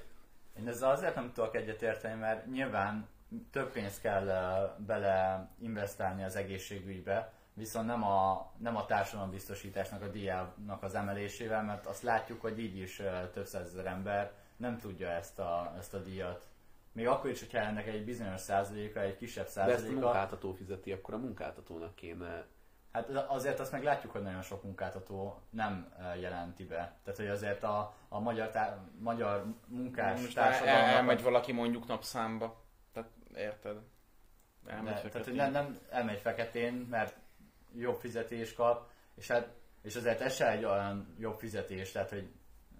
én ezzel azért nem tudok egyetérteni, mert nyilván több pénzt kell bele investálni az egészségügybe, viszont nem a, nem a társadalombiztosításnak a díjának az emelésével, mert azt látjuk, hogy így is több százezer ember nem tudja ezt a, ezt a díjat. Még akkor is, hogyha ennek egy bizonyos százaléka, egy kisebb De ezt a százaléka, munkáltató fizeti, akkor a munkáltatónak kéne Hát azért azt meg látjuk, hogy nagyon sok munkáltató nem jelenti be. Tehát, hogy azért a, a magyar, tá- magyar munkás Most el, társadalomnak... elmegy valaki mondjuk napszámba. Érted? Elmegy ne, tehát, hogy nem, nem elmegy feketén, mert jobb fizetés kap, és hát és azért ez se egy olyan jobb fizetés, tehát hogy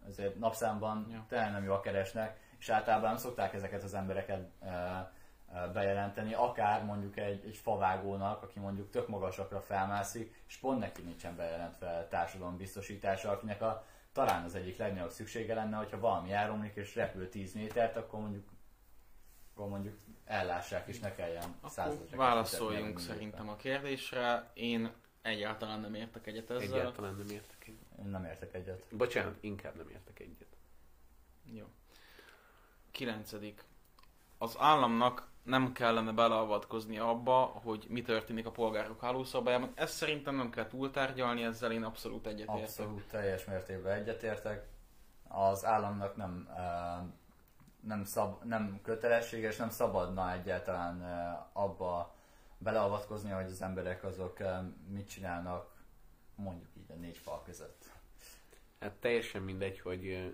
azért napszámban Ja. tényleg nem jól keresnek, és általában szokták ezeket az embereket e, e, bejelenteni, akár mondjuk egy, egy favágónak, aki mondjuk tök magasakra felmászik, és pont neki nincsen bejelentve társadalombiztosítása, akinek a, talán az egyik legnagyobb szüksége lenne, hogyha valami elromlik és repül 10 métert, akkor mondjuk akkor mondjuk ellássák és ne kelljen százezreket válaszoljunk szerintem a kérdésre. Én Egyáltalán nem értek egyet ezzel. Egyáltalán nem értek egyet. Én nem értek egyet. Bocsánat, inkább nem értek egyet. Jó. Kilencedik. Az államnak nem kellene beleavatkozni abba, hogy mi történik a polgárok hálószobájában. Ezt szerintem nem kell túltárgyalni, ezzel én abszolút egyetértek. Abszolút teljes mértékben egyetértek. Az államnak nem, eh, nem, szab, nem kötelességes, nem szabadna egyáltalán abba beleavatkozni, hogy az emberek azok mit csinálnak, mondjuk így a négy fal között. Hát teljesen mindegy, hogy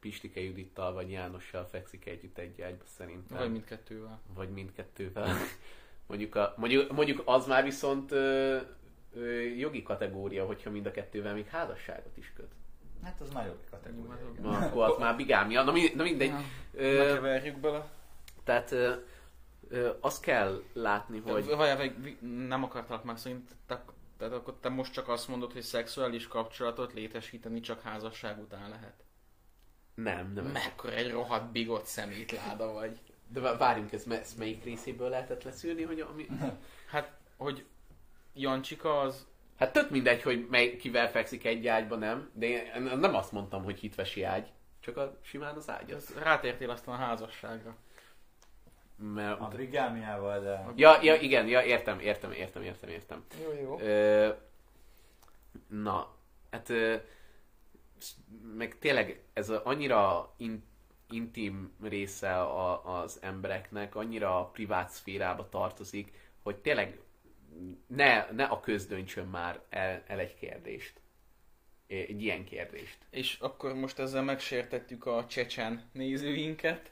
Pistike Judittal vagy Jánossal fekszik együtt egy ágyba szerintem. Vagy mindkettővel. vagy mindkettővel. (laughs) mondjuk, a, mondjuk, mondjuk az már viszont ö, ö, jogi kategória, hogyha mind a kettővel még házasságot is köt. Hát az már jogi kategória. Na, akkor az már bigámia. Na, mi- na mindegy. Ne Ö, keverjük bele. tehát ö, ö, azt kell látni, hogy... Vagy, vagy, nem akartalak meg szerint, te, tehát akkor te most csak azt mondod, hogy szexuális kapcsolatot létesíteni csak házasság után lehet. Nem, nem. Mekkora egy rohadt bigott szemétláda vagy. De vá- várjunk, ez, ez melyik részéből lehetett leszűrni, hogy ami... Hát, hogy Jancsika az Hát tök mindegy, hogy mely, kivel fekszik egy ágyba, nem? De én nem azt mondtam, hogy hitvesi ágy, csak a, simán az ágy. Az. rátértél aztán a házasságra. Mert, A bigámiával, de... ja, ja, igen, ja, értem, értem, értem, értem, értem. Jó, jó. Ö, na, hát ö, meg tényleg ez a, annyira in, intim része a, az embereknek, annyira a privát szférába tartozik, hogy tényleg ne, ne a köz döntsön már el, el egy kérdést. Egy ilyen kérdést. És akkor most ezzel megsértettük a csecsen nézőinket,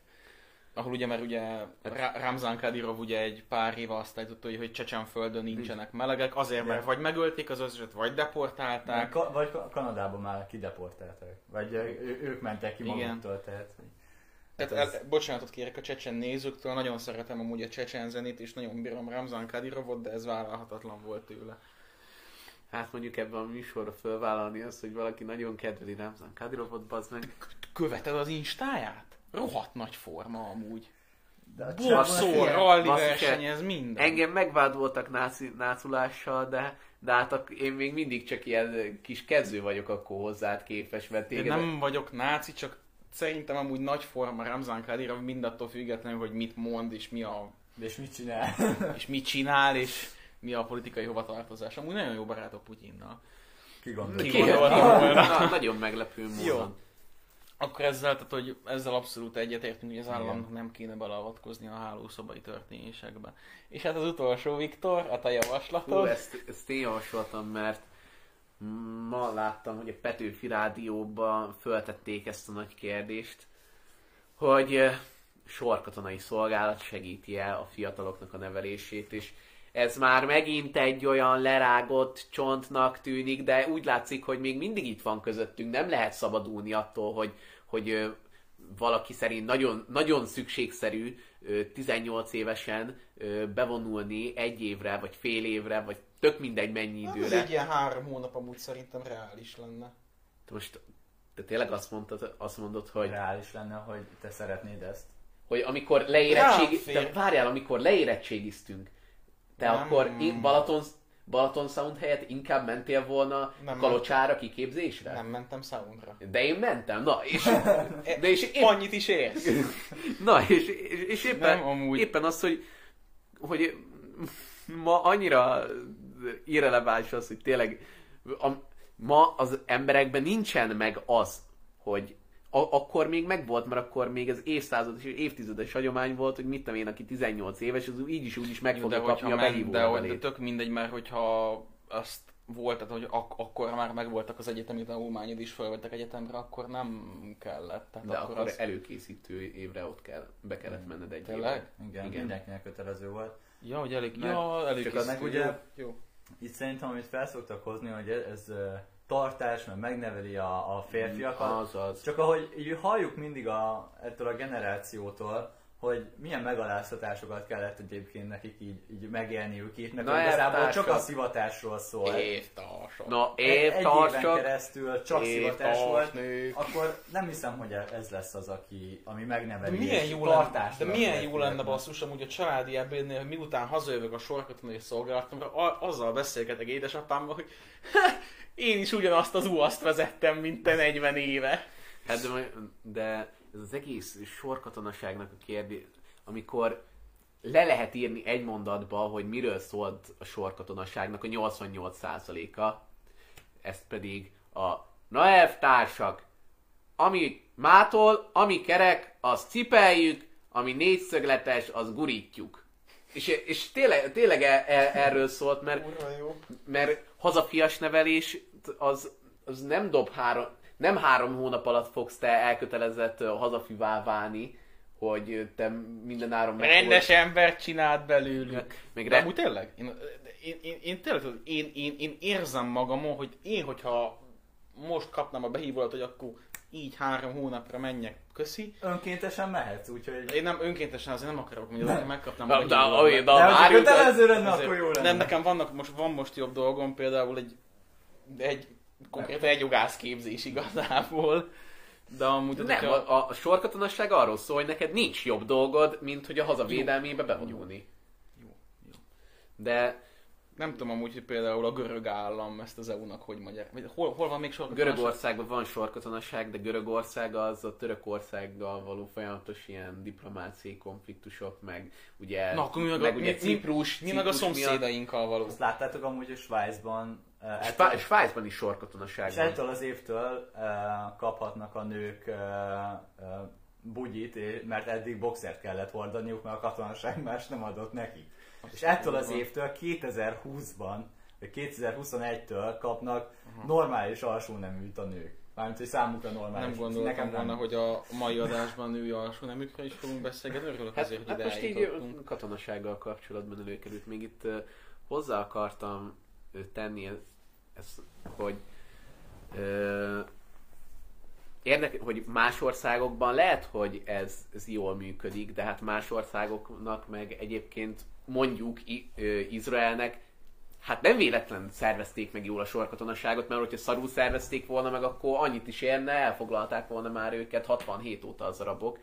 ahol ugye, mert ugye Ra- Ramzan Kadyrov ugye egy pár éve azt állította, hogy, hogy Csecsen földön nincsenek melegek, azért, mert vagy megölték az összeset, vagy deportálták. Ka- vagy Ka- Kanadában már kideportálták. Vagy ők mentek ki maguktól, tehát... Tehát Hát ez- el, bocsánatot kérek a csecsen nézőktől, nagyon szeretem amúgy a csecsen zenét, és nagyon bírom Ramzan Kadyrovot, de ez vállalhatatlan volt tőle. Hát mondjuk ebben a műsorra fölvállalni azt, hogy valaki nagyon kedveli Ramzan Kadirovot, bazd meg. Követed az instáját? Rohadt nagy forma amúgy. A csávó- rally versenyez, minden. Engem megvádoltak náci, náculással, de, de hát ak- én még mindig csak ilyen kis kezdő vagyok akkor hozzád képes, mert Én nem vagyok náci, csak szerintem amúgy nagy forma Ramzan Kadyrov mindattól függetlenül, hogy mit mond, és mi a, És mit csinál? (laughs) és mit csinál, és mi a politikai hovatartozás. Amúgy nagyon jó barátok Putyinnal. Ki gondolja? Ki Ki- gondolta nagyon meglepő módon. Jó. Akkor ezzel, tehát, hogy ezzel abszolút egyetértünk, hogy az államnak nem kéne beleavatkozni a hálószobai történésekbe. És hát az utolsó, Viktor, a te javaslatod. Hú, ezt, ezt én javasoltam, mert ma láttam, hogy a Petőfi Rádióban föltették ezt a nagy kérdést, hogy eh, sorkatonai szolgálat segíti el a fiataloknak a nevelését, és ez már megint egy olyan lerágott csontnak tűnik, de úgy látszik, hogy még mindig itt van közöttünk, nem lehet szabadulni attól, hogy, hogy ö, valaki szerint nagyon, nagyon szükségszerű ö, 18 évesen ö, bevonulni egy évre, vagy fél évre, vagy tök mindegy mennyi Ez időre. egy ilyen három hónap amúgy szerintem reális lenne. Te most te tényleg azt mondtad, azt mondod, hogy, Reális lenne, hogy te szeretnéd ezt. hogy amikor fér. Te várjál, amikor leérettségiztünk, te Nem. akkor én Balaton, Balaton Sound helyett inkább mentél volna Nem Kalocsára kiképzésre? Nem mentem soundra. De én mentem, na, és, (laughs) de és épp, Annyit is érsz. (laughs) na, és, és, és éppen, Nem, amúgy. éppen az, hogy, hogy ma annyira irreleváns az, hogy tényleg a, ma az emberekben nincsen meg az, hogy a, akkor még megvolt, mert akkor még ez évszázados és évtizedes hagyomány volt, hogy mit tudom én, aki 18 éves, az így is úgy is meg fogja de kapni a behívó de, hogy- de tök mindegy, mert hogyha azt volt, tehát hogy ak- akkor már megvoltak az egyetemi tanulmányod is, felvettek egyetemre, akkor nem kellett. Tehát De akkor, akkor az... előkészítő évre ott kell, be kellett menned egy Tényleg? évre. Igen, Igen. Mindenkinek kötelező volt. Ja, hogy elég, Meg- ja, elég csak az meg ugye- Jó. Itt szerintem, amit felszoktak hozni, hogy ez, ez ö, tartás, mert megneveli a, a férfiakat. Azaz. Csak ahogy így halljuk mindig a, ettől a generációtól, hogy milyen megaláztatásokat kellett egyébként nekik így, így megélniük itt, mert Na, igazából csak a szivatásról szól. Évtársak. Na, Egy- egy éven évtársak, keresztül csak szivatás volt, akkor nem hiszem, hogy ez lesz az, aki, ami De megneveli. milyen és jó lenne, de milyen jó lenne basszus amúgy a családi ebédnél, hogy miután hazajövök a sorkatonai szolgálatomra, a- azzal beszélgetek édesapámmal, hogy én is ugyanazt az uaszt vezettem, mint te 40 éve. Hát de, de ez az egész sorkatonaságnak a kérdés, amikor le lehet írni egy mondatba, hogy miről szólt a sorkatonaságnak a 88%-a, ezt pedig a na elvtársak, ami mától, ami kerek, az cipeljük, ami négyszögletes, az gurítjuk. És, és tényleg, tényleg e, e, erről szólt, mert mert hazafias nevelés az, az nem dob három, nem három hónap alatt fogsz te elkötelezett hazafivá válni, hogy te minden áron meg Rendes embert csinált belőlük. Meg De re- amúgy tényleg, én, én, én, én tényleg, tudod, én, én, én érzem magamon, hogy én, hogyha most kapnám a behívót, hogy akkor így három hónapra menjek, köszi. Önkéntesen mehetsz, úgyhogy... Én nem önkéntesen azért nem akarok, hogy azért megkapnám Na, a de, de, De várjunk, kötelező lenne, akkor jó lenne. Nem, nekem vannak, most, van most jobb dolgom, például egy, egy konkrétan egy jogászképzés igazából. De amúgy, nem, hogyha- a, a sorkatonasság arról szól, hogy neked nincs jobb dolgod, mint hogy a hazavédelmébe bevonulni. Jó, jó. De Nem tudom amúgy, hogy például a görög állam ezt az EU-nak hogy magyar. Hol, hol van még sor? Görögországban van sorkatonaság, de Görögország az a Törökországgal való folyamatos ilyen diplomáciai konfliktusok, meg ugye, Na, akkor mi meg, meg a, ugye mi, Ciprus, mi, mi meg a Ciprus miatt- szomszédainkkal való. Azt láttátok amúgy, hogy Svájcban... Spá- ettől- Svájcban is sorkatonaság És ettől az évtől kaphatnak a nők bugyit, és- mert eddig boxert kellett hordaniuk, mert a katonaság más nem adott nekik. És ettől az évtől 2020-ban, vagy 2021-től kapnak normális alsó neműt a nők. Mármint, hogy számukra normális. Nem gondoltam Nekem volna, hogy a mai adásban női alsó nemükre is fogunk beszélgetni. Örülök Hát, azért, hogy hát most így katonasággal kapcsolatban előkerült. Még itt hozzá akartam tenni ezt, hogy uh, érdek, hogy más országokban lehet, hogy ez, ez jól működik, de hát más országoknak meg egyébként mondjuk I- ö, Izraelnek hát nem véletlen szervezték meg jól a sorkatonaságot, mert hogyha szarul szervezték volna meg, akkor annyit is érne, elfoglalták volna már őket 67 óta az arabok.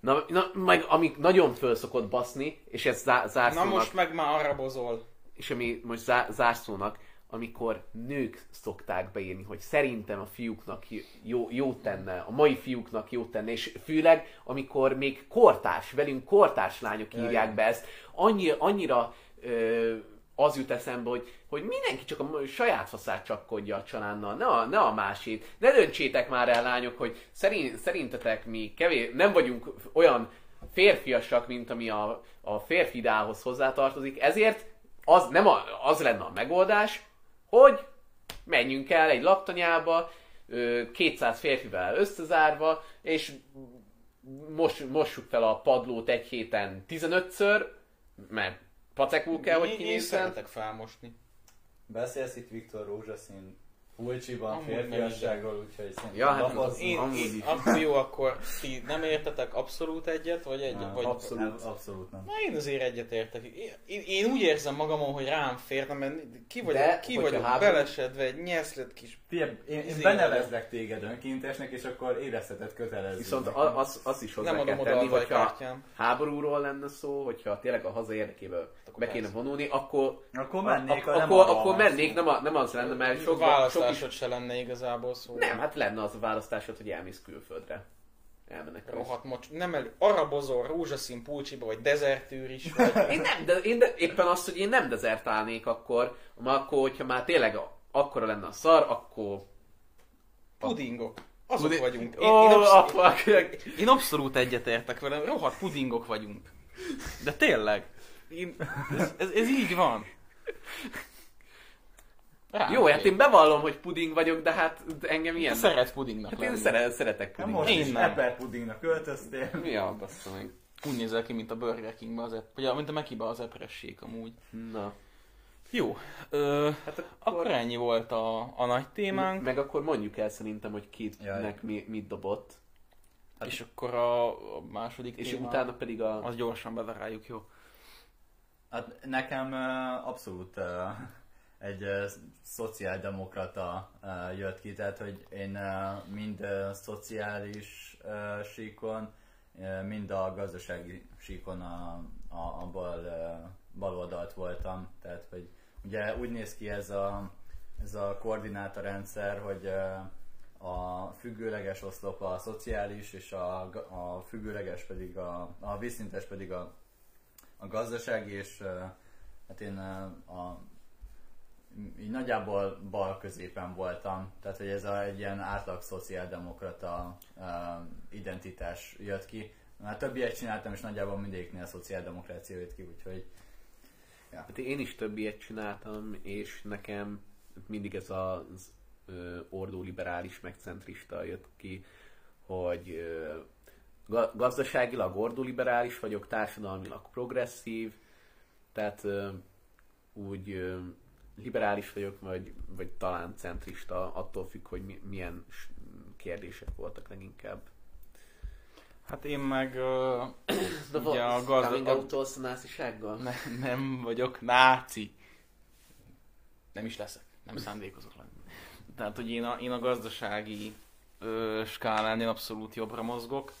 Na, na meg amik nagyon föl szokott baszni, és ez zá- Na zárszónak, most meg már arabozol. És ami most zá- zárszónak, amikor nők szokták beírni, hogy szerintem a fiúknak jó, jó tenne, a mai fiúknak jó tenne, és főleg, amikor még kortárs, velünk kortárs lányok Jaj. írják be ezt, annyi, annyira ö, az jut eszembe, hogy, hogy mindenki csak a saját faszát csakkodja a csalánnal, ne a, ne a másét. Ne döntsétek már el, lányok, hogy szerint, szerintetek mi kevés, nem vagyunk olyan férfiasak, mint ami a, a férfidához hozzátartozik, ezért az, nem a, az lenne a megoldás, hogy menjünk el egy laktanyába, ö, 200 férfivel összezárva, és mos, mossuk fel a padlót egy héten 15-ször, mert pacekul kell, hogy Én- Én kinézzen. szeretek felmosni. Beszélsz itt Viktor Rózsaszín Pulcsiban Amúgy férfiasságról, úgyhogy szerintem Ja, hát. Én, Amúgy én, akkor jó, (laughs) akkor ti nem értetek abszolút egyet, vagy egy, Nem, vagy abszolút. Nem, abszolút nem. Na én azért egyet értek. Én, én, úgy érzem magamon, hogy rám férne, mert ki vagyok, De, ki vagyok háború- belesedve egy nyeszlet kis... Figyelj, én, én benevezlek téged önkéntesnek, és akkor érezheted kötelező. Viszont a- az, az is hozzá Nem kell adom oda tenni, a hogyha vajkártyám. háborúról lenne szó, hogyha tényleg a haza érdekéből Akkor be kéne vonulni, akkor, Akkor mennék, a, nem akkor, akkor mennék, nem, a, nem az lenne, mert sok, sok is Választásod se lenne igazából szó. Nem, hát lenne az a választásod, hogy elmész külföldre. Elmenekülsz. Rohadt mocs. Nem elég. Arabozol, rózsaszín pulcsiba, vagy dezertűr is vagy. (laughs) Én nem, de, én de, éppen azt, hogy én nem dezertálnék akkor, mert akkor, hogyha már tényleg a, akkora lenne a szar, akkor... Pudingok. Azok Pudi- vagyunk. Én, Ó, én, abszolút, akkor... én abszolút egyetértek velem. Rohadt pudingok vagyunk. De tényleg. Én, ez, ez, ez így van. Rám Jó, hát én bevallom, hogy puding vagyok, de hát engem Te ilyen... szeretsz pudingnak Hát én szere, szeretek Hát pudingot. most Én is nem. Eper pudingnak költöztél. Mi a bassza meg? Úgy nézel ki, mint a Burger Kingbe az ep- vagy a- mint a Mekibe az epressék amúgy. Na. Jó, ö, Hát akkor, akkor ennyi volt a, a nagy témánk. Meg akkor mondjuk el szerintem, hogy kitnek mi, mit dobott. Hát, és akkor a, a második És téma, utána pedig a... az gyorsan bedaráljuk, jó? Hát nekem uh, abszolút uh, egy uh, szociáldemokrata jött ki, tehát hogy én mind uh, szociális síkon, mind a gazdasági síkon a, a, a bal, uh, bal oldalt voltam, tehát hogy ugye úgy néz ki ez a, ez a koordinátorrendszer, hogy a függőleges oszlop a szociális, és a, a függőleges pedig a, a vízszintes pedig a a gazdasági, és hát én uh, a, így nagyjából bal középen voltam, tehát hogy ez a, egy ilyen átlag szociáldemokrata uh, identitás jött ki. Már többiet csináltam, és nagyjából mindegyiknél a szociáldemokrácia jött ki, úgyhogy Ja. Hát én is több ilyet csináltam, és nekem mindig ez az ö, ordoliberális megcentrista jött ki, hogy ö, ga- gazdaságilag ordoliberális vagyok, társadalmilag progresszív, tehát úgy liberális vagyok, vagy, vagy talán centrista, attól függ, hogy mi, milyen kérdések voltak leginkább. Hát én meg uh, De ugye a coming gazda... out a nászisággal? Ne, nem vagyok náci. Nem is leszek. Nem szándékozok lenni. Tehát, hogy én a, én a gazdasági ö, skálán én abszolút jobbra mozgok.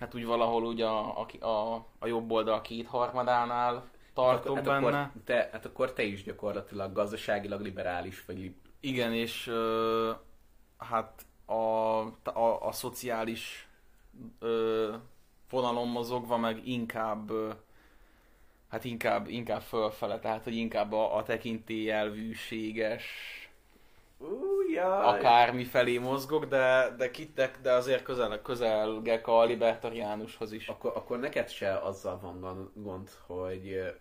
Hát úgy valahol úgy a, a, a, a jobb oldal kétharmadánál tartok hát benne. Akkor te, hát akkor te is gyakorlatilag gazdaságilag liberális vagy. Igen, és ö, hát a, a, a szociális ö, vonalon mozogva meg inkább ö, hát inkább, inkább fölfele, tehát hogy inkább a, a tekintélyelvűséges Ujjaj. akármi felé mozgok, de, de kittek, de azért közel, közelgek a libertariánushoz is. Akkor, akkor neked se azzal van gond, hogy,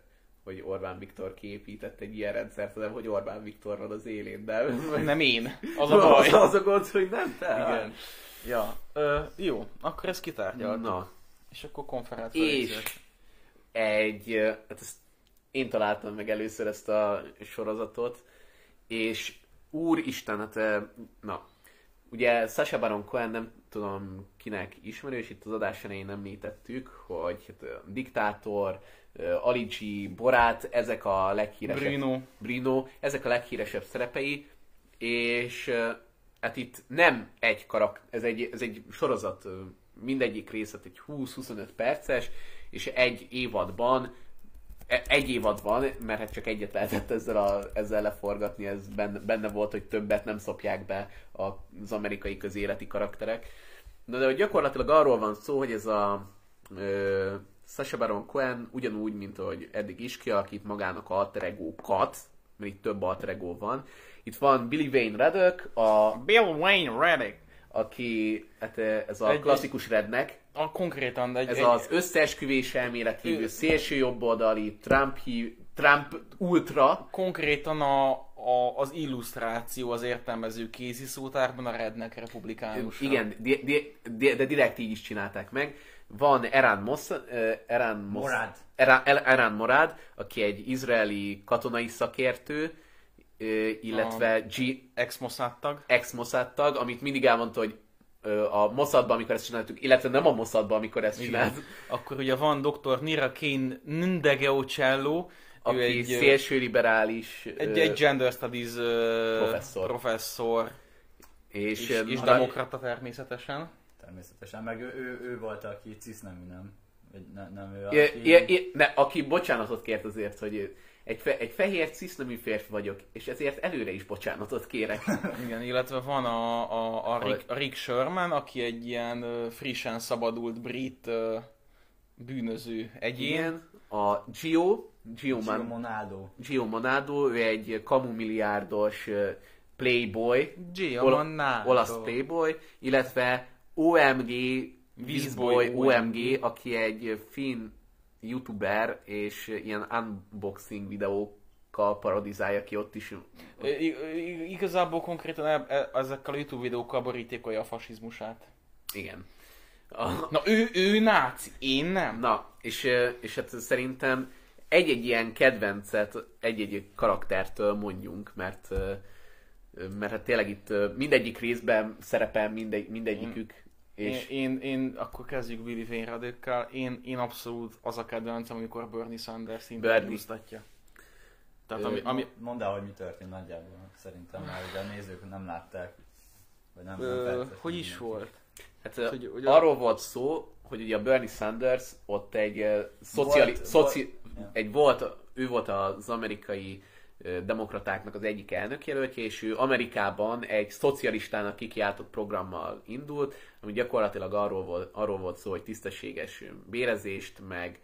hogy Orbán Viktor kiépített egy ilyen rendszert, hanem hogy Orbán Viktor van az élén, de Nem én, az a (laughs) baj. az, az a gond, hogy nem te. Igen. Ja, ö, jó, akkor ezt kitárgyaltuk. Na, És akkor konferált és egy, hát ezt én találtam meg először ezt a sorozatot, és úristen, hát na, ugye Sasha Baron Cohen nem tudom kinek ismerős, itt az adás elején említettük, hogy hát, diktátor, Ali G, Borát, ezek a leghíresebb Bruno. Bruno, ezek a leghíresebb szerepei, és hát itt nem egy karak, ez egy, ez egy sorozat, mindegyik részlet egy 20-25 perces, és egy évadban e- egy évadban, mert hát csak egyet lehetett ezzel, a, ezzel leforgatni, ez benne, benne volt, hogy többet nem szopják be az amerikai közéleti karakterek. Na de hogy gyakorlatilag arról van szó, hogy ez a ö, Sacha Baron Cohen ugyanúgy, mint ahogy eddig is kialakít magának alter egókat, mert itt több alter ego van. Itt van Billy Wayne Reddick, a, Bill Wayne Reddick. aki hát ez a Egy- klasszikus rednek, A, konkrétan egy, ez egy, az összeesküvés elmélet hívő szélső jobboldali, Trump, hív, Trump ultra, konkrétan a, a, az illusztráció az értelmező kézi szótárban a rednek republikánus. igen, di, di, de direkt így is csinálták meg. Van Eran, Moss, uh, Eran, Moss, Morad. Eran, El- Eran Morad, aki egy izraeli katonai szakértő, illetve G, Ex-Mossad tag. ex-Mossad tag, amit mindig elmondta, hogy a Mossadban, amikor ezt csináltuk, illetve nem a Mossadban, amikor ezt csináltuk, Akkor ugye van dr. Nira Kane Ndegeucello, aki egy szélső liberális egy, egy gender studies Professzor. professzor és, és, és demokrata természetesen. Természetesen, meg ő, ő, ő volt, aki cisznemű, nem? Vagy ne, nem ő, Ja, aki... ja, ja, ne, aki bocsánatot kért azért, hogy egy, fe, egy fehér cisznemű férfi vagyok, és ezért előre is bocsánatot kérek. (laughs) Igen, illetve van a, a, a, Rick, a Rick Sherman, aki egy ilyen frissen szabadult brit bűnöző egyén. Igen, a Gio, Gio, Gio Man, Monaldo. Gio Monado, ő egy kamumilliárdos playboy, Gio Ola- Monado. olasz playboy, illetve OMG, Vízboy OMG, aki egy finn youtuber, és ilyen unboxing videókkal parodizálja ki ott is. I- Igazából konkrétan e- e- ezekkel a YouTube videókkal borítékolja a fasizmusát. Igen. A, Na ő, ő náci, én nem. Na, és, és hát szerintem egy-egy ilyen kedvencet egy-egy karaktertől mondjunk, mert mert hát tényleg itt mindegyik részben szerepel mindegy, mindegyikük, És Én, én, én, akkor kezdjük Billy Vényradőkkel. Én, én abszolút az a kedvencem, amikor Bernie Sanders interjúztatja. Tehát Ö, ami, ami, Mondd el, hogy mi történt nagyjából. Szerintem már ugye a nézők nem látták. Vagy nem, nem ö, percet, hogy is mindenki. volt? hát, hogy- hogy, a- arról volt szó, hogy ugye a Bernie Sanders ott egy uh, szociali, Volt- szoci, volt- egy volt, ő volt az amerikai ö, demokratáknak az egyik elnökjelöltje, és ő Amerikában egy szocialistának kikiáltott programmal indult, ami gyakorlatilag arról volt, arról volt szó, hogy tisztességes bérezést, meg,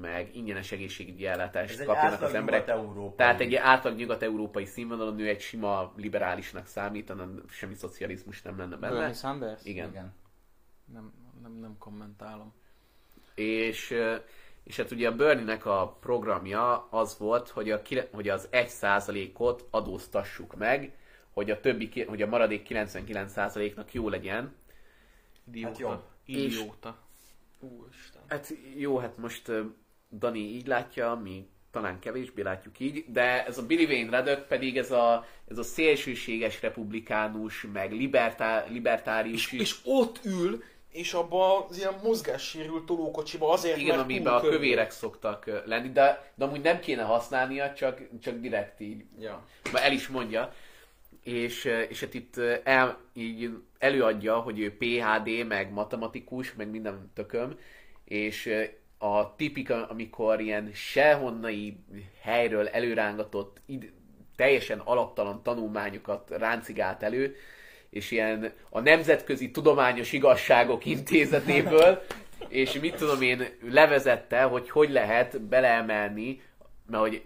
meg ingyenes egészségügyi ellátást kapjanak az emberek. Tehát egy átlag nyugat-európai színvonalon ő egy sima liberálisnak számítana, semmi szocializmus nem lenne benne. Bernie Sanders? Igen. Igen. Nem, nem, nem kommentálom. És, és hát ugye a Bernie-nek a programja az volt, hogy, a, hogy az 1%-ot adóztassuk meg, hogy a, többi, hogy a maradék 99%-nak jó legyen. Idióta. Hát jobb. Idióta. Úristen. Hát jó, hát most Dani így látja, mi talán kevésbé látjuk így, de ez a Billy Wayne Reddick pedig ez a, ez a szélsőséges republikánus, meg libertá, libertárius És, és ott ül, és abba az ilyen mozgássérült tolókocsiba azért, Igen, mert amiben a kövérek szoktak lenni, de, de amúgy nem kéne használnia, csak, csak direkt így, Ja. már el is mondja. És, és hát itt el, így előadja, hogy ő PHD, meg matematikus, meg minden tököm, és a tipika, amikor ilyen sehonnai helyről előrángatott, id- teljesen alaptalan tanulmányokat ráncigált elő, és ilyen a Nemzetközi Tudományos Igazságok Intézetéből, és mit tudom én, levezette, hogy hogy lehet beleemelni, mert hogy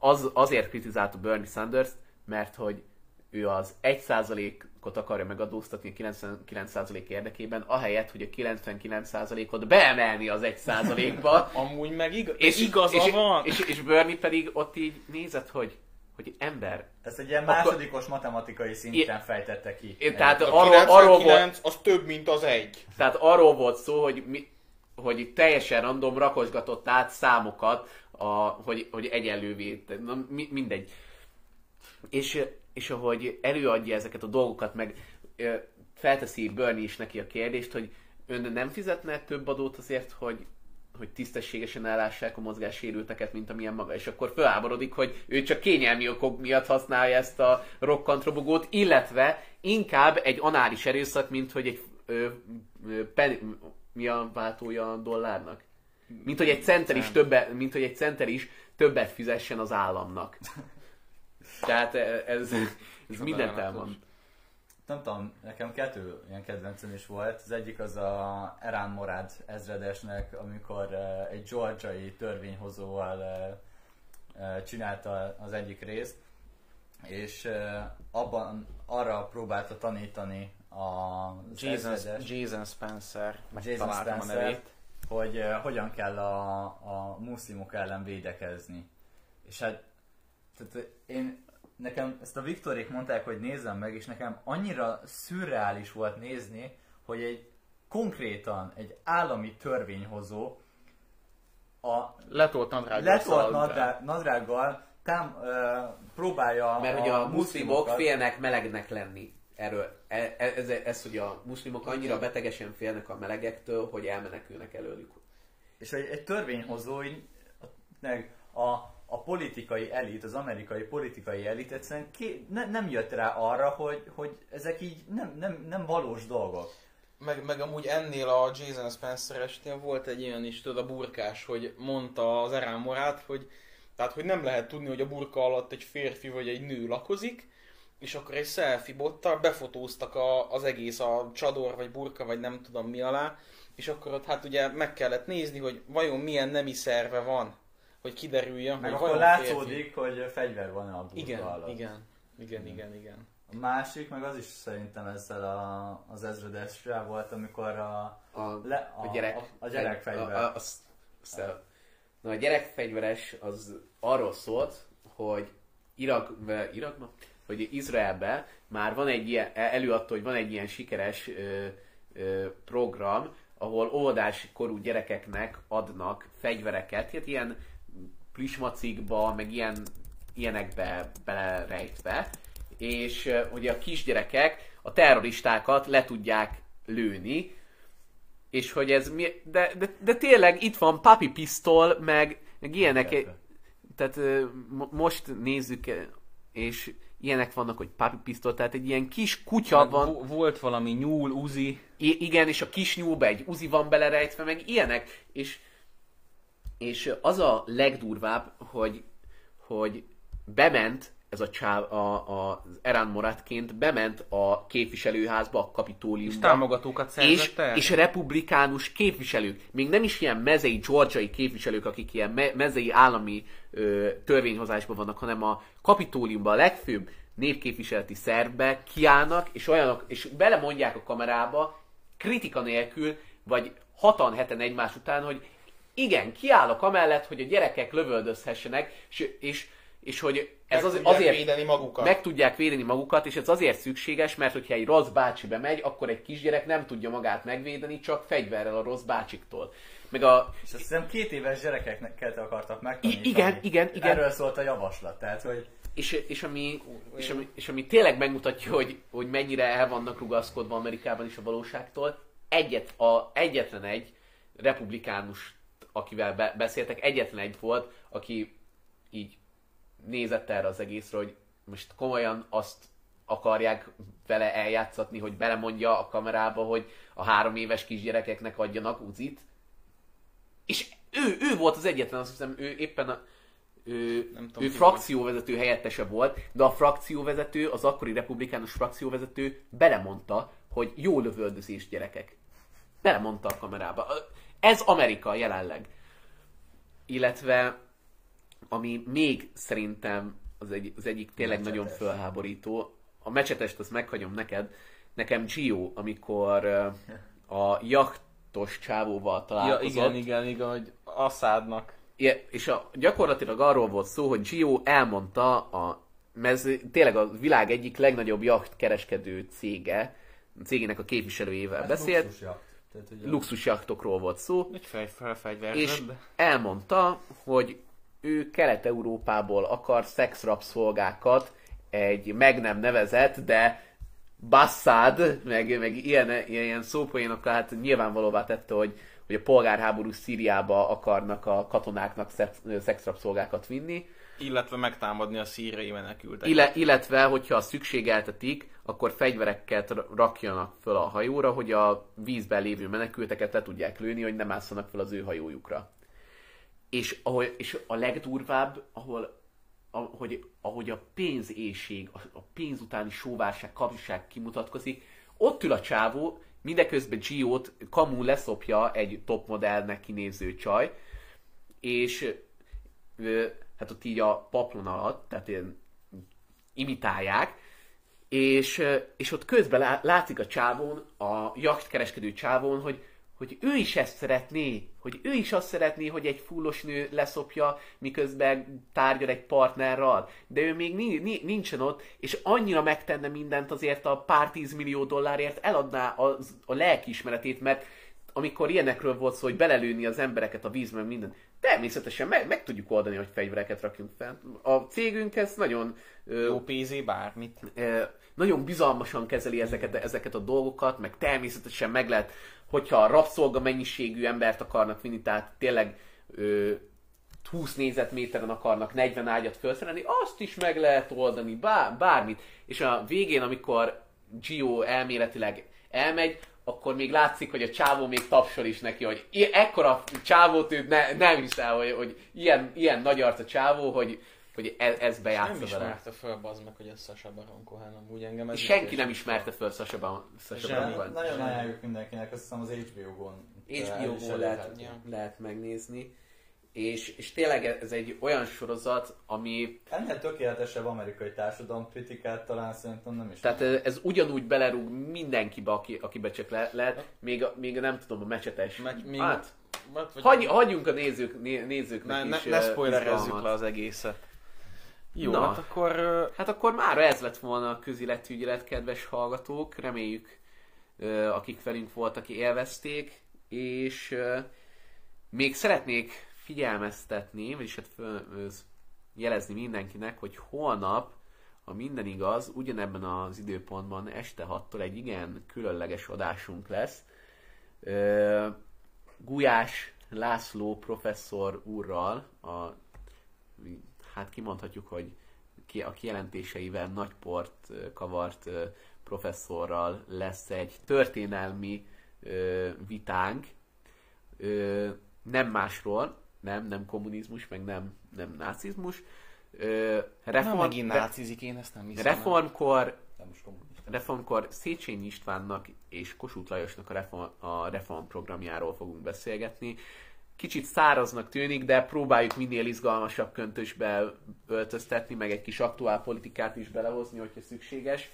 az, azért kritizálta Bernie Sanders, mert hogy ő az 1%-ot akarja megadóztatni a 99% érdekében, ahelyett, hogy a 99%-ot beemelni az 1%-ba. (laughs) Amúgy meg igaz, és, igaza és, van. És, és Bernie pedig ott így nézett, hogy, hogy ember, Ezt egy ilyen Akkor- másodikos matematikai szinten fejtette ki. Én- tehát a arról- arról 99 az több, mint az egy. Tehát arról volt szó, hogy, mi, hogy itt teljesen random rakosgatott át számokat, a, hogy, hogy egyenlővé, na, mi, mindegy. És, és ahogy előadja ezeket a dolgokat, meg felteszi Bernie is neki a kérdést, hogy ön nem fizetne több adót azért, hogy, hogy tisztességesen ellássák a mozgássérülteket, mint amilyen maga, és akkor feláborodik, hogy ő csak kényelmi okok miatt használja ezt a rokkantrobogót, illetve inkább egy anális erőszak, mint hogy egy ö, ö, pen, mi a váltója a dollárnak? Mint hogy egy center is többet, mint hogy egy center is többet fizessen az államnak. Tehát ez, ez mindent elmond. Nem tudom, nekem kettő ilyen kedvencem is volt. Az egyik az a Erán Morad ezredesnek, amikor eh, egy georgiai törvényhozóval eh, eh, csinálta az egyik részt, és abban arra próbálta tanítani a Jason, ezredes, Jason Spencer. Jason Megtaláltam a Spencer, nevét. hogy uh, hogyan kell a, a muszlimok ellen védekezni. És hát tehát uh, én, nekem ezt a Viktorék mondták, hogy nézzem meg, és nekem annyira szürreális volt nézni, hogy egy konkrétan egy állami törvényhozó a Letolt nadrággal letolt nadrág, nadrággal tám, uh, próbálja Mert hogy a muszlimok félnek melegnek lenni. Erről, e- e- ez, ez, hogy a muszlimok annyira betegesen félnek a melegektől, hogy elmenekülnek előlük. És egy, egy törvényhozó, így, meg a, a politikai elit, az amerikai politikai elit egyszerűen ké, ne, nem jött rá arra, hogy, hogy ezek így nem, nem, nem valós dolgok. Meg, meg amúgy ennél a Jason Spencer esnél volt egy ilyen is, tudod, a burkás, hogy mondta az Erán hogy tehát, hogy nem lehet tudni, hogy a burka alatt egy férfi vagy egy nő lakozik, és akkor egy selfie bottal befotóztak a, az egész a csador, vagy burka, vagy nem tudom mi alá, és akkor ott hát ugye meg kellett nézni, hogy vajon milyen nemi szerve van, hogy kiderüljön, Meg hogy akkor látszódik, hogy fegyver van a burka Igen, alatt. igen, igen, igen, igen. A másik, meg az is szerintem ezzel a, az ezredessel volt, amikor a, A, le, a, a gyerek, a, a gyerekfegyver. A, a, az, az, na, a gyerekfegyveres az arról szólt, hogy Irak, Irakban, hogy Izraelben már van egy ilyen, előadta, hogy van egy ilyen sikeres ö, ö, program, ahol óvodás korú gyerekeknek adnak fegyvereket, hát ilyen plüsmacikba, meg ilyen, ilyenekbe belerejtve, és hogy a kisgyerekek a terroristákat le tudják lőni, és hogy ez mi, de, de, de tényleg itt van papi pisztol, meg, meg ilyenek, tehát most nézzük, és ilyenek vannak, hogy papi pisztol, tehát egy ilyen kis kutya van, Vo- Volt valami nyúl, uzi. I- igen, és a kis nyúlba egy uzi van belerejtve, meg ilyenek, és, és az a legdurvább, hogy, hogy bement ez a csáv, a, a, az Erán Moratként bement a képviselőházba, a És kapitóliumba. támogatókat és, szerzett el? és republikánus képviselők, még nem is ilyen mezei, georgiai képviselők, akik ilyen me- mezei állami ö, törvényhozásban vannak, hanem a kapitóliumban a legfőbb népképviseleti szervbe kiállnak, és olyanok, és belemondják a kamerába, kritika nélkül, vagy hatan heten egymás után, hogy igen, kiállok amellett, hogy a gyerekek lövöldözhessenek, és, és, és hogy ez az, azért védeni magukat. meg tudják védeni magukat, és ez azért szükséges, mert hogyha egy rossz bácsi bemegy, akkor egy kisgyerek nem tudja magát megvédeni, csak fegyverrel a rossz bácsiktól. Meg a, És azt hiszem két éves gyerekeket akartak megtanítani. Igen, igen, igen. Erről szólt a javaslat, tehát hogy és, és, ami, és, ami, és ami tényleg megmutatja, hogy, hogy mennyire el vannak rugaszkodva Amerikában is a valóságtól, egyet, a, egyetlen egy republikánus, akivel be, beszéltek, egyetlen egy volt, aki így nézett erre az egészre, hogy most komolyan azt akarják vele eljátszatni, hogy belemondja a kamerába, hogy a három éves kisgyerekeknek adjanak uzit. És ő, ő volt az egyetlen, azt hiszem, ő éppen a, ő, Nem tudom, ő frakcióvezető helyettese volt, de a frakcióvezető, az akkori republikánus frakcióvezető belemondta, hogy jó lövöldözés gyerekek. Belemondta a kamerába. Ez Amerika jelenleg. Illetve, ami még szerintem az, egy, az egyik tényleg Mecsetes. nagyon fölháborító, a mecsetest azt meghagyom neked, nekem Gio, amikor (laughs) a jachtos csávóval Ja, találkozott, igen, igen, igen, hogy Assadnak. Ja, és a, gyakorlatilag arról volt szó, hogy Gio elmondta a ez tényleg a világ egyik legnagyobb jacht kereskedő cége, cégének a képviselőjével beszélt, luxusjacht. Tehát, hogy a- luxusjachtokról volt szó, Egy fej, és elmondta, hogy ő Kelet-Európából akar szexrabszolgákat egy meg nem nevezett, de Bassad, meg, meg ilyen, ilyen szópoénokkal hát nyilvánvalóvá tette, hogy, hogy a polgárháború Szíriába akarnak a katonáknak szex, szexrabszolgákat vinni, Illetve megtámadni a szíriai menekülteket. Ille, illetve, hogyha szükségeltetik, akkor fegyvereket ra- rakjanak föl a hajóra, hogy a vízben lévő menekülteket le tudják lőni, hogy nem ásszanak fel az ő hajójukra. És, ahol, és a legdurvább, ahol ahogy, ahogy a pénzészség, a, pénz utáni sóvárság, kapcsiság kimutatkozik, ott ül a csávó, mindeközben Gio-t kamú leszopja egy topmodellnek kinéző csaj, és hát ott így a paplon alatt, tehát ilyen imitálják, és, és ott közben lá- látszik a csávón, a jachtkereskedő csávón, hogy, hogy ő is ezt szeretné, hogy ő is azt szeretné, hogy egy fullos nő leszopja, miközben tárgyal egy partnerral, de ő még ni- ni- nincsen ott, és annyira megtenne mindent azért a pár tízmillió dollárért, eladná az, a lelkiismeretét, mert amikor ilyenekről volt szó, hogy belelőni az embereket a vízbe, minden, természetesen meg, meg tudjuk oldani, hogy fegyvereket rakjunk fel. A cégünk ez nagyon Jó pénzé bármit. ö, nagyon bizalmasan kezeli ezeket, ezeket a dolgokat, meg természetesen meg lehet, hogyha rabszolga mennyiségű embert akarnak vinni, tehát tényleg ö, 20 négyzetméteren akarnak 40 ágyat felszerelni, azt is meg lehet oldani, bár, bármit. És a végén, amikor Gio elméletileg elmegy, akkor még látszik, hogy a csávó még tapsol is neki, hogy ekkora csávót ő ne, nem hiszel, hogy, hogy ilyen, ilyen nagy arc a csávó, hogy, hogy ez, ez Nem bejátsza vele. ismerte föl, bazd meg, hogy ez Sasha Baron Cohen amúgy engem ez Senki nem ismerte föl Sasha Baron Cohen. Nagyon ajánljuk mindenkinek, azt hiszem az HBO-gon. HBO-ból lehet, lehet megnézni. És, és tényleg ez egy olyan sorozat, ami... Ennél tökéletesebb amerikai társadalomkritikát talán szerintem nem is. Tehát ez ugyanúgy belerúg mindenkibe, aki, akibe csak le, lehet. Még, a, még a, nem tudom, a mecsetes. Meg- még- hát, Vagy- vagy- hagy, hagyjunk a nézők, né, nézőknek ne, ne, is ne ö, spoilerezzük izgalmat. le az egészet. Jó, Na. hát akkor ö, Hát akkor már ez lett volna a közéletügylet, kedves hallgatók. Reméljük, akik velünk voltak, élvezték. És még szeretnék figyelmeztetni, vagyis hát föl, jelezni mindenkinek, hogy holnap ha minden igaz, ugyanebben az időpontban este 6-tól egy igen különleges adásunk lesz. Gulyás László professzor úrral, a, hát kimondhatjuk, hogy a kijelentéseivel nagyport kavart professzorral lesz egy történelmi vitánk, nem másról, nem, nem kommunizmus, meg nem, nem nácizmus. Ö, Reform, Na, megint nácizik, én ezt nem hiszem. Reformkor, Nem reformkor Széchenyi Istvánnak és Kossuth Lajosnak a reform, a reform programjáról fogunk beszélgetni. Kicsit száraznak tűnik, de próbáljuk minél izgalmasabb köntösbe öltöztetni, meg egy kis aktuál politikát is belehozni, hogyha szükséges.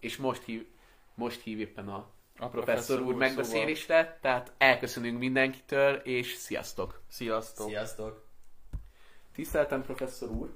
És most hív, most hív éppen a, a professzor úr megbeszélésre, tehát elköszönünk mindenkitől, és sziasztok! Sziasztok! Sziasztok! Tiszteltem professzor úr!